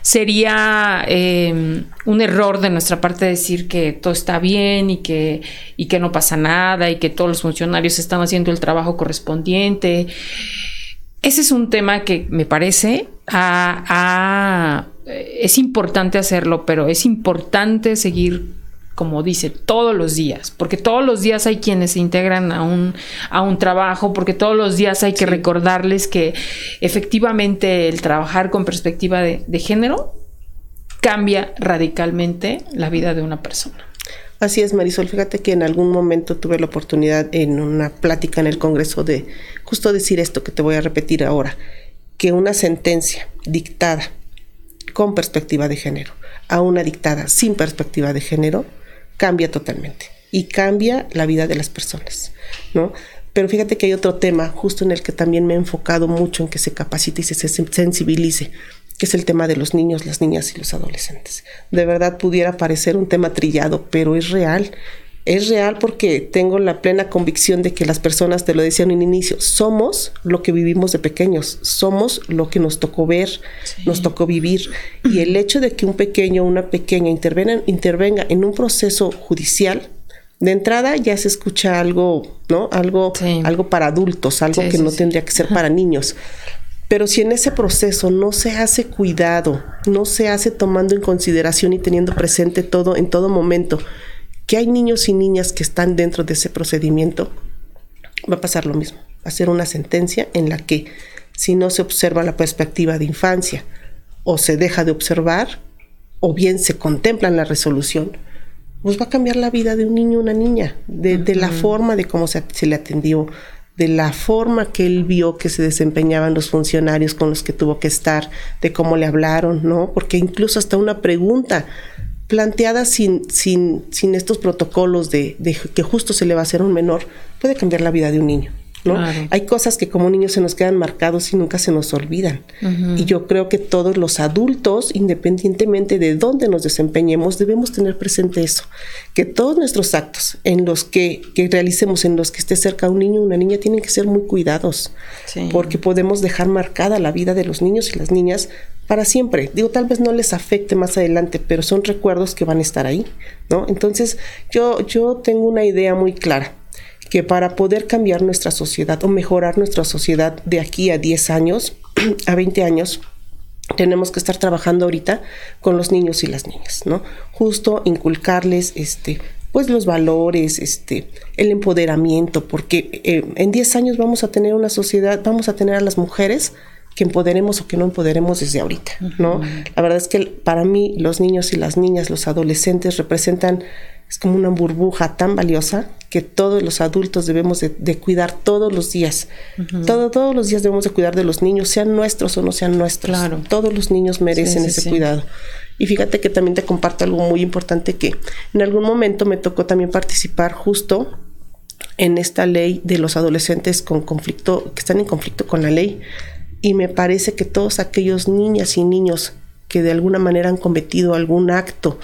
S1: sería eh, un error de nuestra parte decir que todo está bien y que, y que no pasa nada y que todos los funcionarios están haciendo el trabajo correspondiente. Ese es un tema que me parece es importante hacerlo, pero es importante seguir como dice, todos los días, porque todos los días hay quienes se integran a un, a un trabajo, porque todos los días hay que recordarles que efectivamente el trabajar con perspectiva de, género cambia radicalmente la vida de una persona.
S2: Así es, Marisol. Fíjate que en algún momento tuve la oportunidad en una plática en el Congreso de justo decir esto que te voy a repetir ahora, que una sentencia dictada con perspectiva de género a una dictada sin perspectiva de género cambia totalmente y cambia la vida de las personas, ¿no? Pero fíjate que hay otro tema justo en el que también me he enfocado mucho en que se capacite y se sensibilice, que es el tema de los niños, las niñas y los adolescentes. De verdad pudiera parecer un tema trillado, pero es real. Es real porque tengo la plena convicción de que las personas, te lo decía en un inicio, somos lo que vivimos de pequeños, somos lo que nos tocó ver, nos tocó vivir. Y el hecho de que un pequeño o una pequeña intervenga, intervenga en un proceso judicial, de entrada ya se escucha algo, ¿no? Algo, algo para adultos, algo que no tendría que ser para niños. Pero si en ese proceso no se hace cuidado, no se hace tomando en consideración y teniendo presente todo en todo momento, que hay niños y niñas que están dentro de ese procedimiento, va a pasar lo mismo. Va a ser una sentencia en la que si no se observa la perspectiva de infancia o se deja de observar o bien se contempla en la resolución, pues va a cambiar la vida de un niño o una niña, de, la forma de cómo se, le atendió, de la forma que él vio que se desempeñaban los funcionarios con los que tuvo que estar, de cómo le hablaron, ¿no? Porque incluso hasta una pregunta planteada sin, sin, sin estos protocolos de, de que justo se le va a hacer un menor puede cambiar la vida de un niño. Hay cosas que como niños se nos quedan marcados y nunca se nos olvidan. Y yo creo que todos los adultos, independientemente de dónde nos desempeñemos, debemos tener presente eso, que todos nuestros actos en los que, realicemos, en los que esté cerca un niño o una niña, tienen que ser muy cuidados, porque podemos dejar marcada la vida de los niños y las niñas para siempre. Digo, tal vez no les afecte más adelante, pero son recuerdos que van a estar ahí, ¿no? Entonces, yo, yo tengo una idea muy clara que para poder cambiar nuestra sociedad o mejorar nuestra sociedad de aquí a 10 años, *clears throat* a 20 años, tenemos que estar trabajando ahorita con los niños y las niñas, ¿no? Justo inculcarles este pues los valores, este, el empoderamiento, porque eh, en 10 años vamos a tener una sociedad, vamos a tener a las mujeres que empoderemos o que no empoderemos desde ahorita, ¿no? La verdad es que para mí los niños y las niñas, los adolescentes representan es como una burbuja tan valiosa que todos los adultos debemos de, cuidar todos los días. Todo, todos los días debemos de cuidar de los niños, sean nuestros o no sean nuestros. Claro. Todos los niños merecen ese cuidado. Y fíjate que también te comparto algo muy importante que en algún momento me tocó también participar justo en esta ley de los adolescentes con conflicto, que están en conflicto con la ley. Y me parece que todos aquellos niñas y niños que de alguna manera han cometido algún acto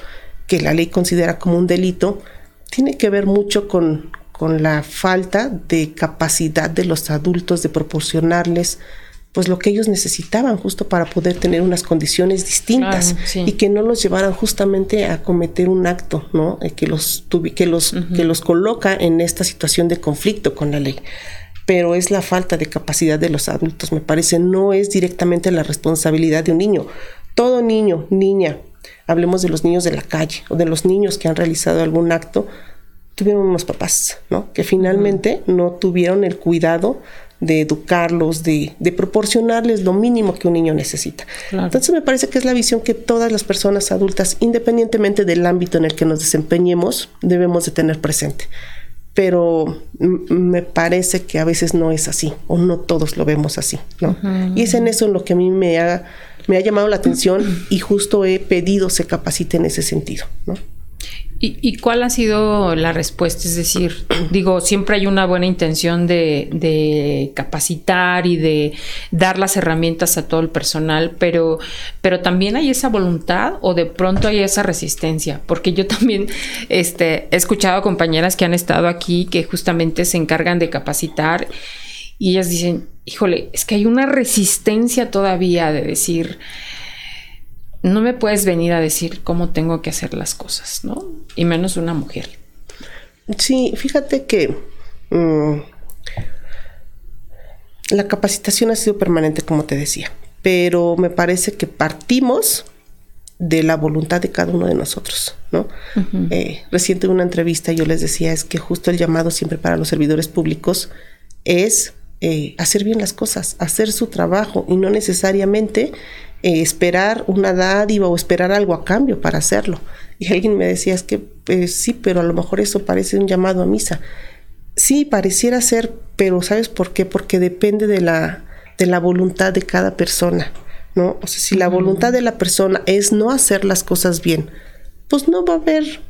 S2: que la ley considera como un delito, tiene que ver mucho con, con la falta de capacidad de los adultos de proporcionarles pues lo que ellos necesitaban justo para poder tener unas condiciones distintas y que no los llevaran justamente a cometer un acto, ¿no? Eh, que los que los que los coloca en esta situación de conflicto con la ley. Pero es la falta de capacidad de los adultos, me parece, no es directamente la responsabilidad de un niño. Todo niño, niña, hablemos de los niños de la calle o de los niños que han realizado algún acto, tuvieron unos papás, ¿no? Que finalmente no tuvieron el cuidado de educarlos, de, proporcionarles lo mínimo que un niño necesita. Entonces me parece que es la visión que todas las personas adultas, independientemente del ámbito en el que nos desempeñemos, debemos de tener presente. Pero me parece que a veces no es así, o no todos lo vemos así, ¿no? Y es en eso en lo que a mí me ha me ha llamado la atención y justo he pedido se capacite en ese sentido, ¿no?
S1: ¿Y, cuál ha sido la respuesta? Es decir, *clears throat* digo, siempre hay una buena intención de, capacitar y de dar las herramientas a todo el personal, pero, pero también hay esa voluntad o de pronto hay esa resistencia, porque yo también *laughs* este, he escuchado a compañeras que han estado aquí que justamente se encargan de capacitar y ellas dicen, híjole, es que hay una resistencia todavía de decir, no me puedes venir a decir cómo tengo que hacer las cosas, ¿no? Y menos una mujer.
S2: Sí, fíjate que mm, la capacitación ha sido permanente, como te decía, pero me parece que partimos de la voluntad de cada uno de nosotros, ¿no? Eh, reciente una entrevista yo les decía es que justo el llamado siempre para los servidores públicos es eh, hacer bien las cosas, hacer su trabajo y no necesariamente eh, esperar una dádiva o esperar algo a cambio para hacerlo. Y alguien me decía, es que pues, sí, pero a lo mejor eso parece un llamado a misa. Sí, pareciera ser, pero ¿sabes por qué? Porque depende de la, de la voluntad de cada persona, ¿no? O sea, si la voluntad de la persona es no hacer las cosas bien, pues no va a haber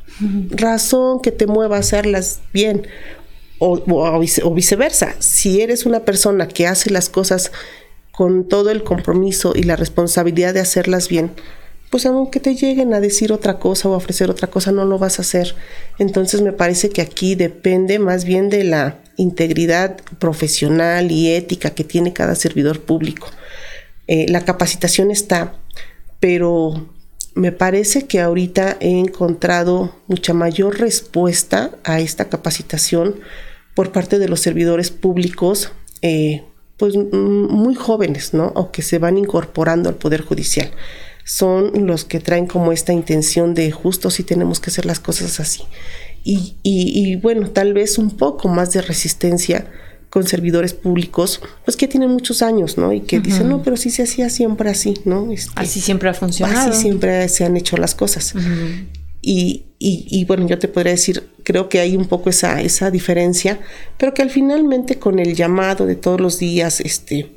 S2: razón que te mueva a hacerlas bien. O, o, viceversa, si eres una persona que hace las cosas con todo el compromiso y la responsabilidad de hacerlas bien, pues aunque te lleguen a decir otra cosa o a ofrecer otra cosa, no lo vas a hacer. Entonces me parece que aquí depende más bien de la integridad profesional y ética que tiene cada servidor público. Eh, la capacitación está, pero me parece que ahorita he encontrado mucha mayor respuesta a esta capacitación por parte de los servidores públicos, eh, pues muy jóvenes, ¿no? O que se van incorporando al Poder Judicial son los que traen como esta intención de justo si tenemos que hacer las cosas así. Y, y, bueno, tal vez un poco más de resistencia con servidores públicos, pues que tienen muchos años, ¿no? Y que dicen, no, pero sí se hacía siempre así, ¿no?
S1: Este, así siempre ha funcionado.
S2: Así siempre se han hecho las cosas. Y, y, bueno, yo te podría decir, creo que hay un poco esa, esa diferencia, pero que al finalmente con el llamado de todos los días, este,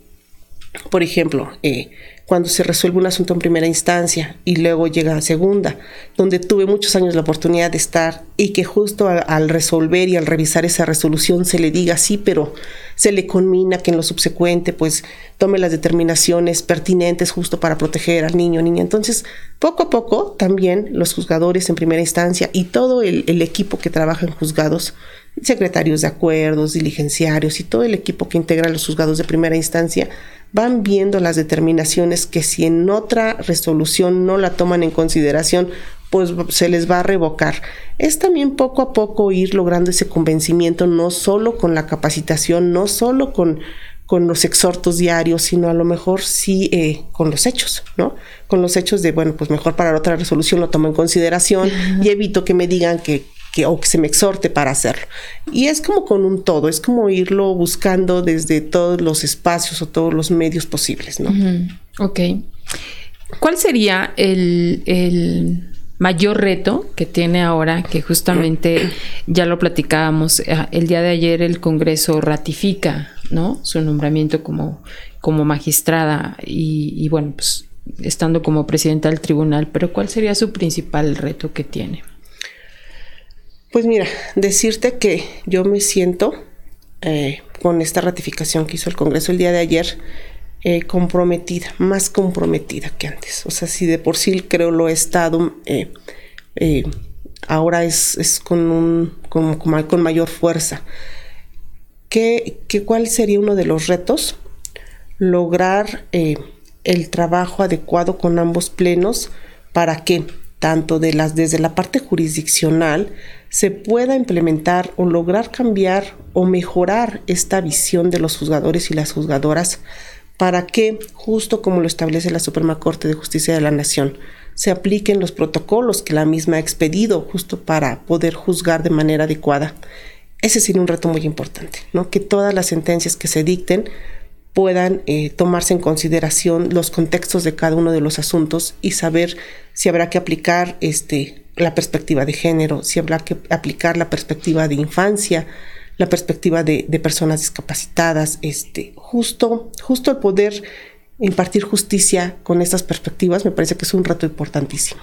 S2: por ejemplo, eh, cuando se resuelve un asunto en primera instancia y luego llega a segunda, donde tuve muchos años la oportunidad de estar y que justo al, resolver y al revisar esa resolución se le diga sí, pero se le conmina que en lo subsecuente pues tome las determinaciones pertinentes justo para proteger al niño o niña. Entonces, poco a poco también los juzgadores en primera instancia y todo el, el equipo que trabaja en juzgados, secretarios de acuerdos, diligenciarios y todo el equipo que integra los juzgados de primera instancia, van viendo las determinaciones que si en otra resolución no la toman en consideración, pues se les va a revocar. Es también poco a poco ir logrando ese convencimiento, no solo con la capacitación, no solo con, con los exhortos diarios, sino a lo mejor sí eh, con los hechos, ¿no? Con los hechos de, bueno, pues mejor para otra resolución lo tomo en consideración y evito que me digan que que, o que se me exhorte para hacerlo. Y es como con un todo, es como irlo buscando desde todos los espacios o todos los medios posibles, ¿no?
S1: Ok. ¿Cuál sería el, mayor reto que tiene ahora, que justamente *clears throat* ya lo platicábamos, eh, el día de ayer el Congreso ratifica, ¿no? Su nombramiento como, como magistrada y, y bueno, pues estando como presidenta del tribunal, pero ¿cuál sería su principal reto que tiene?
S2: Pues mira, decirte que yo me siento eh, con esta ratificación que hizo el Congreso el día de ayer eh, comprometida, más comprometida que antes. O sea, si de por sí creo lo he estado, eh, ahora es, con, un, con, con, mayor fuerza. ¿Qué, qué, cuál sería uno de los retos? Lograr el trabajo adecuado con ambos plenos para que tanto de las, desde la parte jurisdiccional se pueda implementar o lograr cambiar o mejorar esta visión de los juzgadores y las juzgadoras para que, justo como lo establece la Suprema Corte de Justicia de la Nación, se apliquen los protocolos que la misma ha expedido justo para poder juzgar de manera adecuada. Ese sería un reto muy importante, ¿no? Que todas las sentencias que se dicten puedan eh, tomarse en consideración los contextos de cada uno de los asuntos y saber si habrá que aplicar este la perspectiva de género, si habrá que aplicar la perspectiva de infancia, la perspectiva de, personas discapacitadas, este, justo, justo el poder impartir justicia con estas perspectivas me parece que es un reto importantísimo.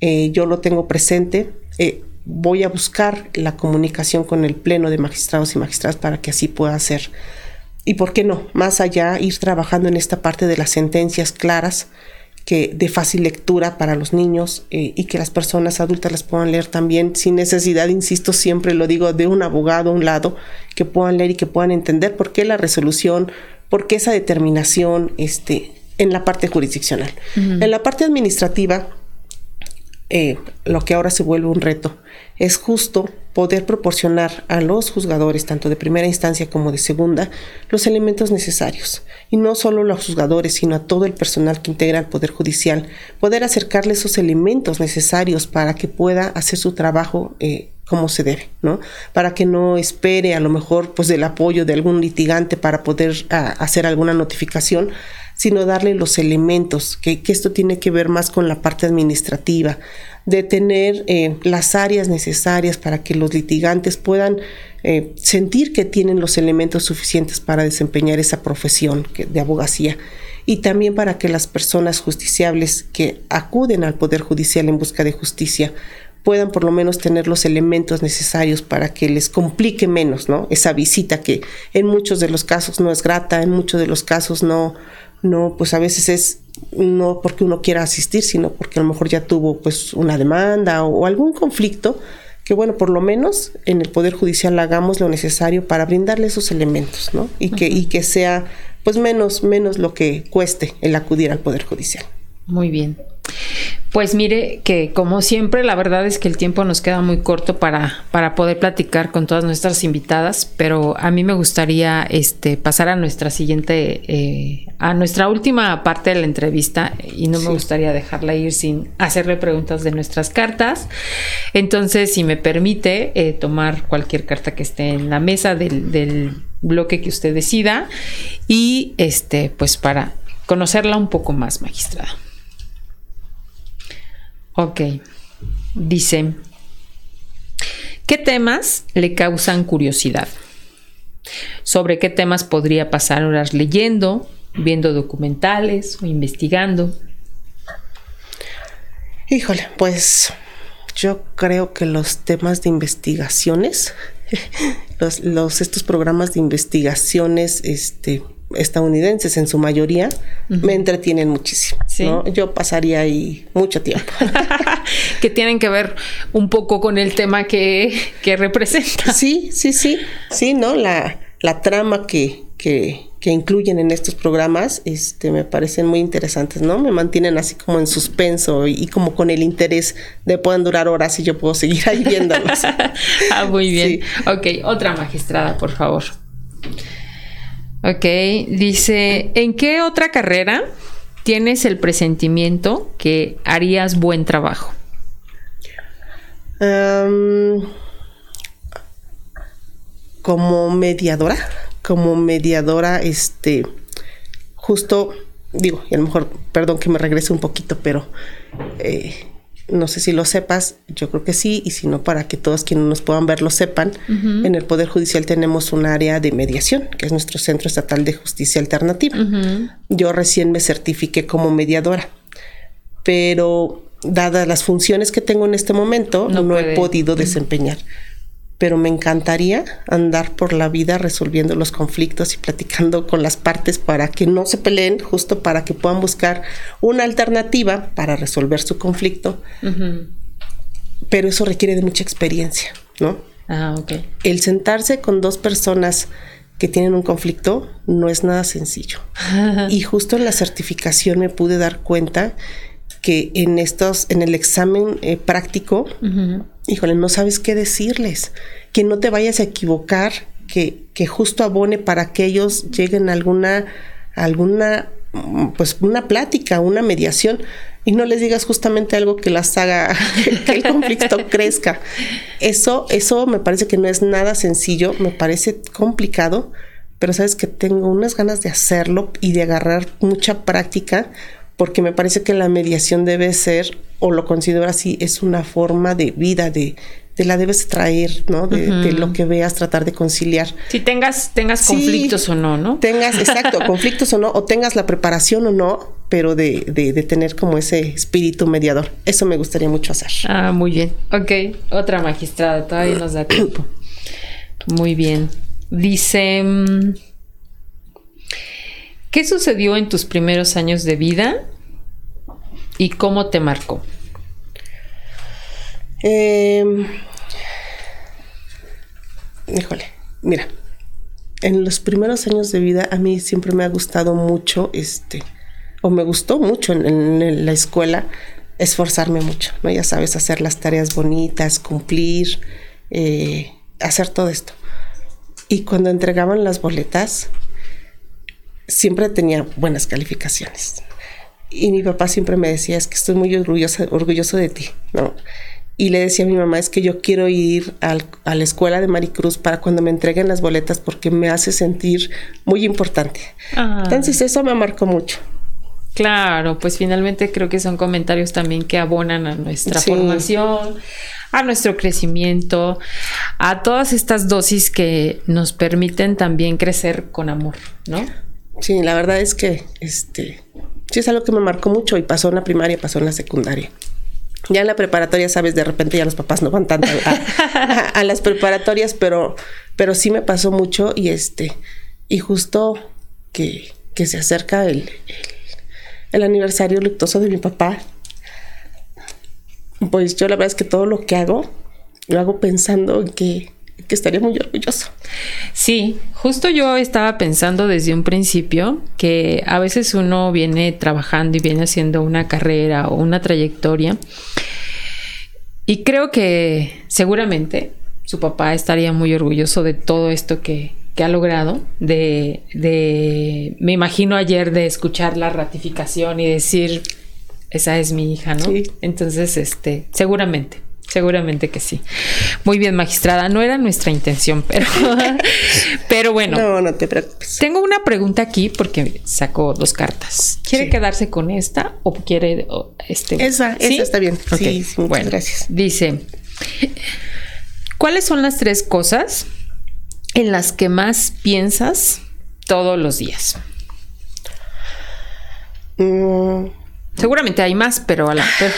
S2: Eh, yo lo tengo presente, eh, voy a buscar la comunicación con el pleno de magistrados y magistradas para que así pueda ser. Y por qué no, más allá, ir trabajando en esta parte de las sentencias claras, que de fácil lectura para los niños eh, y que las personas adultas las puedan leer también sin necesidad, insisto, siempre lo digo, de un abogado a un lado, que puedan leer y que puedan entender por qué la resolución, por qué esa determinación este, en la parte jurisdiccional. En la parte administrativa, eh, lo que ahora se vuelve un reto es justo poder proporcionar a los juzgadores, tanto de primera instancia como de segunda, los elementos necesarios. Y no solo a los juzgadores, sino a todo el personal que integra el Poder Judicial, poder acercarle esos elementos necesarios para que pueda hacer su trabajo eh, como se debe, ¿no? Para que no espere a lo mejor pues del apoyo de algún litigante para poder ah, hacer alguna notificación, sino darle los elementos, que, que, esto tiene que ver más con la parte administrativa, de tener eh, las áreas necesarias para que los litigantes puedan eh, sentir que tienen los elementos suficientes para desempeñar esa profesión de abogacía. y también para que las personas justiciables que acuden al Poder Judicial en busca de justicia puedan por lo menos tener los elementos necesarios para que les complique menos, ¿no? Esa visita que en muchos de los casos no es grata, en muchos de los casos no, no, pues a veces es no porque uno quiera asistir, sino porque a lo mejor ya tuvo pues una demanda o, algún conflicto, que bueno, por lo menos en el Poder Judicial hagamos lo necesario para brindarle esos elementos, ¿no? Y que, y que sea pues menos, menos lo que cueste el acudir al Poder Judicial.
S1: Muy bien. Pues mire que como siempre la verdad es que el tiempo nos queda muy corto para, para poder platicar con todas nuestras invitadas, pero a mí me gustaría este, pasar a nuestra siguiente, eh, a nuestra última parte de la entrevista y no me gustaría dejarla ir sin hacerle preguntas de nuestras cartas. Entonces, si me permite eh, tomar cualquier carta que esté en la mesa del, del bloque que usted decida y este, pues para conocerla un poco más, magistrada. Ok. Dice, ¿qué temas le causan curiosidad? ¿Sobre qué temas podría pasar horas leyendo, viendo documentales o investigando?
S2: Híjole, pues yo creo que los temas de investigaciones, *laughs* los, los, estos programas de investigaciones, este, estadounidenses en su mayoría, me entretienen muchísimo. Yo pasaría ahí mucho tiempo. *laughs*
S1: que tienen que ver un poco con el tema que, que representa.
S2: Sí, sí, sí, sí, ¿no? La, la trama que, que, que, incluyen en estos programas este, me parecen muy interesantes, ¿no? Me mantienen así como en suspenso y, como con el interés de puedan durar horas y yo puedo seguir ahí viéndolos. *laughs*
S1: ah, muy bien. Ok, otra magistrada, por favor. Ok, dice, ¿en qué otra carrera tienes el presentimiento que harías buen trabajo?
S2: como mediadora, como mediadora, este, justo, digo, y a lo mejor, perdón que me regrese un poquito, pero eh, no sé si lo sepas, yo creo que sí, y si no, para que todos quienes nos puedan ver lo sepan, en el Poder Judicial tenemos un área de mediación, que es nuestro Centro Estatal de Justicia Alternativa. Yo recién me certifiqué como mediadora, pero dadas las funciones que tengo en este momento, no, he podido desempeñar pero me encantaría andar por la vida resolviendo los conflictos y platicando con las partes para que no se peleen, justo para que puedan buscar una alternativa para resolver su conflicto. Pero eso requiere de mucha experiencia, ¿no?
S1: Ah, ok.
S2: El sentarse con dos personas que tienen un conflicto no es nada sencillo. *laughs* y justo en la certificación me pude dar cuenta que en estos, en el examen eh, práctico, híjole, no sabes qué decirles, que no te vayas a equivocar, que, que justo abone para que ellos lleguen a alguna, alguna, pues una plática, una mediación, y no les digas justamente algo que las haga *laughs* que el conflicto *laughs* crezca. Eso, eso me parece que no es nada sencillo, me parece complicado, pero sabes que tengo unas ganas de hacerlo y de agarrar mucha práctica porque me parece que la mediación debe ser, o lo considero así, es una forma de vida, de, de la debes traer, ¿no? De, lo que veas, tratar de conciliar.
S1: Si tengas, tengas conflictos o no, ¿no?
S2: Tengas, exacto, *laughs* conflictos o no, o tengas la preparación o no, pero de, de, de, tener como ese espíritu mediador. Eso me gustaría mucho hacer.
S1: Ah, muy bien. Ok, otra magistrada, todavía nos da tiempo. Muy bien. Dice... ¿Qué sucedió en tus primeros años de vida y cómo te marcó?
S2: Em, híjole, mira, en los primeros años de vida a mí siempre me ha gustado mucho, este, o me gustó mucho en, la escuela esforzarme mucho, ¿no? Ya sabes, hacer las tareas bonitas, cumplir, eh, hacer todo esto. Y cuando entregaban las boletas, siempre tenía buenas calificaciones. Y mi papá siempre me decía, es que estoy muy orgulloso, orgulloso de ti, ¿no? Y le decía a mi mamá, es que yo quiero ir a la escuela de Maricruz para cuando me entreguen las boletas porque me hace sentir muy importante. Ah. Entonces eso me marcó mucho.
S1: Claro, pues finalmente creo que son comentarios también que abonan a nuestra formación, a nuestro crecimiento, a todas estas dosis que nos permiten también crecer con amor, ¿no?
S2: Sí, la verdad es que este sí es algo que me marcó mucho y pasó en la primaria, pasó en la secundaria. Ya en la preparatoria, sabes, de repente ya los papás no van tanto a, las preparatorias, pero, pero sí me pasó mucho y este, y justo que, que se acerca el, el, el aniversario luctuoso de mi papá, pues yo la verdad es que todo lo que hago, lo hago pensando en que que estaría muy orgulloso.
S1: Sí, justo yo estaba pensando desde un principio que a veces uno viene trabajando y viene haciendo una carrera o una trayectoria y creo que seguramente su papá estaría muy orgulloso de todo esto que, que ha logrado, de, de, me imagino ayer de escuchar la ratificación y decir, esa es mi hija, ¿no? Sí. Entonces, este, seguramente. Seguramente que sí. Muy bien, magistrada. No era nuestra intención, pero, *laughs* pero bueno.
S2: No, no te preocupes.
S1: Tengo una pregunta aquí porque sacó dos cartas. ¿Quiere sí. quedarse con esta o quiere este?
S2: Esa, ¿Sí? esa está bien. Okay. Sí,
S1: bueno, gracias. Dice, ¿cuáles son las tres cosas en las que más piensas todos los días?
S2: Mm.
S1: Seguramente hay más, pero, a la, *laughs* pero,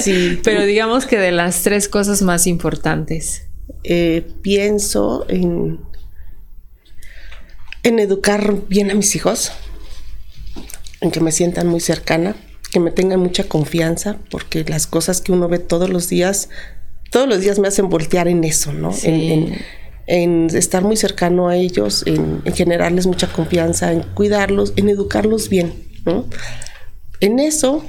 S1: sí, *laughs* pero digamos que de las tres cosas más importantes.
S2: Eh, pienso en, en educar bien a mis hijos, en que me sientan muy cercana, que me tengan mucha confianza, porque las cosas que uno ve todos los días, todos los días me hacen voltear en eso, ¿no?
S1: Sí.
S2: En, en, en, estar muy cercano a ellos, en, en generarles mucha confianza, en cuidarlos, en educarlos bien, ¿no? En eso,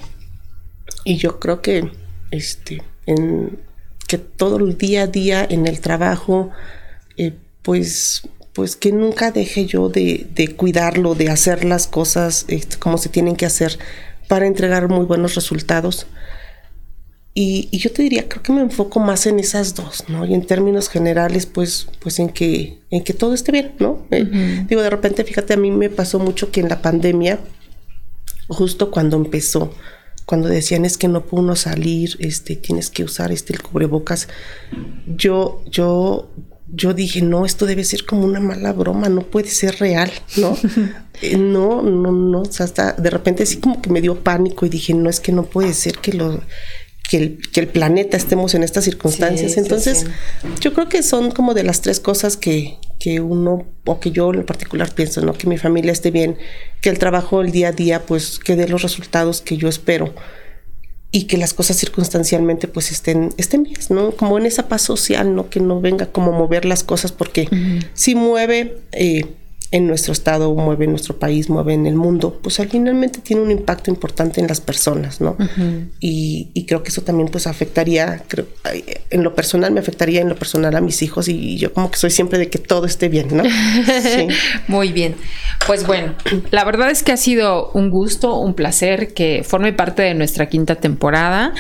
S2: y yo creo que este, en que todo el día a día en el trabajo, eh, pues, pues que nunca deje yo de, de cuidarlo, de hacer las cosas este, como se tienen que hacer para entregar muy buenos resultados. Y, y, yo te diría, creo que me enfoco más en esas dos, ¿no? Y en términos generales, pues, pues en que, en que todo esté bien, ¿no? Uh -huh. eh, digo, de repente, fíjate, a mí me pasó mucho que en la pandemia, justo cuando empezó, cuando decían es que no pudo uno salir, este, tienes que usar este el cubrebocas, yo, yo, yo dije, no, esto debe ser como una mala broma, no puede ser real, ¿no? *laughs* eh, no, no, no, o sea, hasta de repente así como que me dio pánico y dije, no, es que no puede ser que lo, que el, que el planeta estemos en estas circunstancias. Sí, Entonces, sí, sí. yo creo que son como de las tres cosas que, que uno, o que yo en particular pienso, ¿no? Que mi familia esté bien, que el trabajo el día a día, pues, que dé los resultados que yo espero y que las cosas circunstancialmente pues estén, estén bien, ¿no? Como en esa paz social, ¿no? Que no venga como mover las cosas porque uh -huh. si mueve... Eh, en nuestro estado, mueve en nuestro país, mueve en el mundo, pues al finalmente tiene un impacto importante en las personas, ¿no? Uh -huh. y, y, creo que eso también pues afectaría, creo, en lo personal me afectaría en lo personal a mis hijos y yo como que soy siempre de que todo esté bien, ¿no?
S1: Sí. *laughs* Muy bien. Pues bueno, la verdad es que ha sido un gusto, un placer que forme parte de nuestra quinta temporada,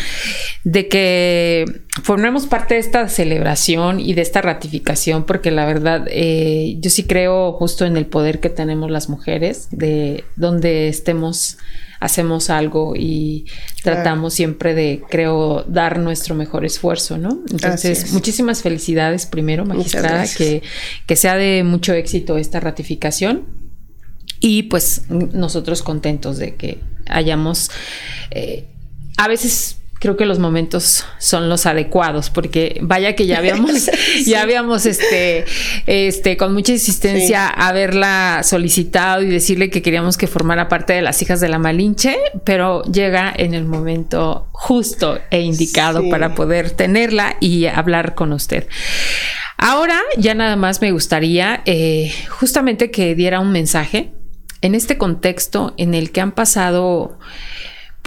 S1: de que formemos parte de esta celebración y de esta ratificación, porque la verdad eh, yo sí creo justo en el poder que tenemos las mujeres, de donde estemos, hacemos algo y tratamos siempre de, creo, dar nuestro mejor esfuerzo, ¿no? Entonces, muchísimas felicidades primero, magistrada, que, que sea de mucho éxito esta ratificación. Y pues nosotros contentos de que hayamos, eh, a veces creo que los momentos son los adecuados porque vaya que ya *laughs* habíamos sí. ya habíamos este este con mucha insistencia sí. haberla solicitado y decirle que queríamos que formara parte de las hijas de la Malinche pero llega en el momento justo e indicado sí. para poder tenerla y hablar con usted ahora ya nada más me gustaría eh, justamente que diera un mensaje en este contexto en el que han pasado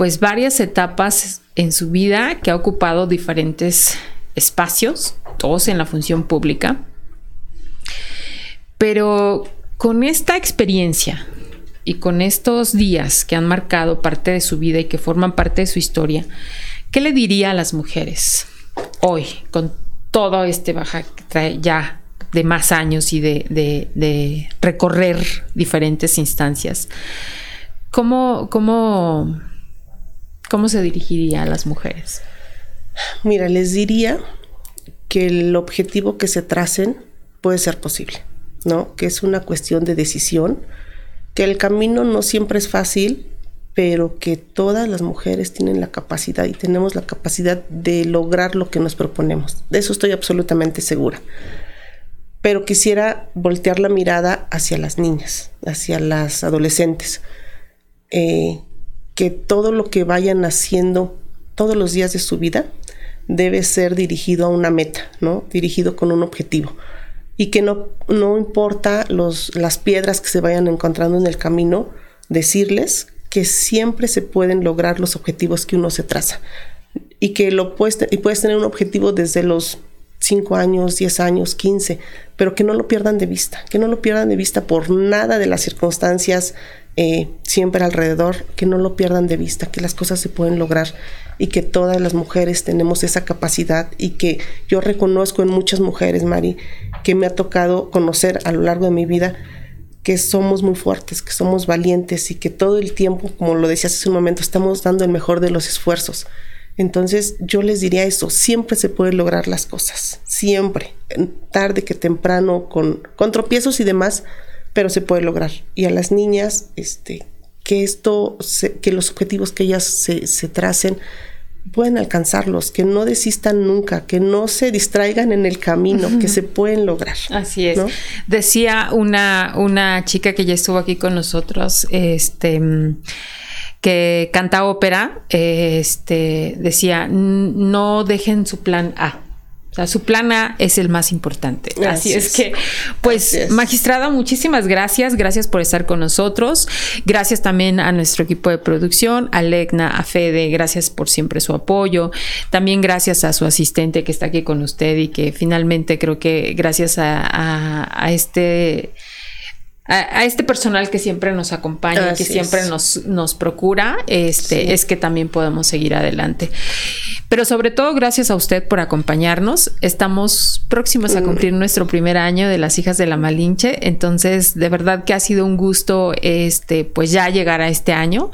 S1: pues varias etapas en su vida que ha ocupado diferentes espacios, todos en la función pública. Pero con esta experiencia y con estos días que han marcado parte de su vida y que forman parte de su historia, ¿qué le diría a las mujeres hoy con todo este baja que trae ya de más años y de, de, de recorrer diferentes instancias? ¿Cómo, cómo ¿Cómo se dirigiría a las mujeres?
S2: Mira, les diría que el objetivo que se tracen puede ser posible, ¿no? Que es una cuestión de decisión, que el camino no siempre es fácil, pero que todas las mujeres tienen la capacidad y tenemos la capacidad de lograr lo que nos proponemos. De eso estoy absolutamente segura. Pero quisiera voltear la mirada hacia las niñas, hacia las adolescentes. Eh, que todo lo que vayan haciendo todos los días de su vida debe ser dirigido a una meta, ¿no? Dirigido con un objetivo. Y que no, no importa los, las piedras que se vayan encontrando en el camino, decirles que siempre se pueden lograr los objetivos que uno se traza. Y que lo puedes, y puedes tener un objetivo desde los 5 años, 10 años, 15, pero que no lo pierdan de vista, que no lo pierdan de vista por nada de las circunstancias eh, siempre alrededor, que no lo pierdan de vista, que las cosas se pueden lograr y que todas las mujeres tenemos esa capacidad y que yo reconozco en muchas mujeres, Mari, que me ha tocado conocer a lo largo de mi vida, que somos muy fuertes, que somos valientes y que todo el tiempo, como lo decías hace un momento, estamos dando el mejor de los esfuerzos. Entonces yo les diría eso, siempre se pueden lograr las cosas, siempre, tarde que temprano, con, con tropiezos y demás, pero se puede lograr. Y a las niñas, este, que esto, que los objetivos que ellas se, se tracen, pueden alcanzarlos, que no desistan nunca, que no se distraigan en el camino, que se pueden lograr.
S1: Así es. Decía una, una chica que ya estuvo aquí con nosotros, este que canta ópera, este decía, no dejen su plan A o sea, su plana es el más importante. Así, es. que, pues, magistrada, muchísimas gracias. Gracias por estar con nosotros. Gracias también a nuestro equipo de producción, a Legna, a Fede. Gracias por siempre su apoyo. También gracias a su asistente que está aquí con usted y que finalmente creo que gracias a este a, este personal que siempre nos acompaña, que siempre nos, nos procura, este, es que también podemos seguir adelante. Pero sobre todo, gracias a usted por acompañarnos. Estamos próximos a mm. cumplir nuestro primer año de las hijas de la Malinche. Entonces, de verdad que ha sido un gusto, este, pues ya llegar a este año.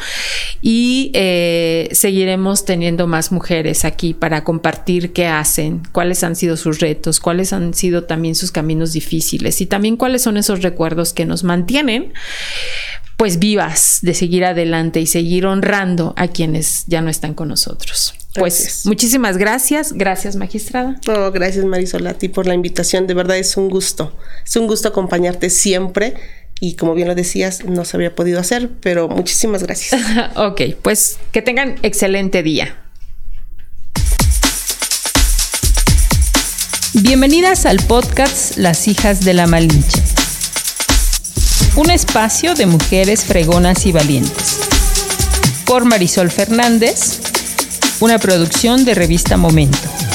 S1: Y eh, seguiremos teniendo más mujeres aquí para compartir qué hacen, cuáles han sido sus retos, cuáles han sido también sus caminos difíciles y también cuáles son esos recuerdos que nos mantienen pues vivas de seguir adelante y seguir honrando a quienes ya no están con nosotros. Pues muchísimas gracias, gracias magistrada.
S2: Oh, gracias Marisol a ti por la invitación, de verdad es un gusto, es un gusto acompañarte siempre y como bien lo decías, no se había podido hacer, pero muchísimas gracias. *laughs*
S1: ok, pues que tengan excelente día. Bienvenidas al podcast Las hijas de la Malinche un espacio de mujeres fregonas y valientes. Por Marisol Fernández, una producción de revista Momento.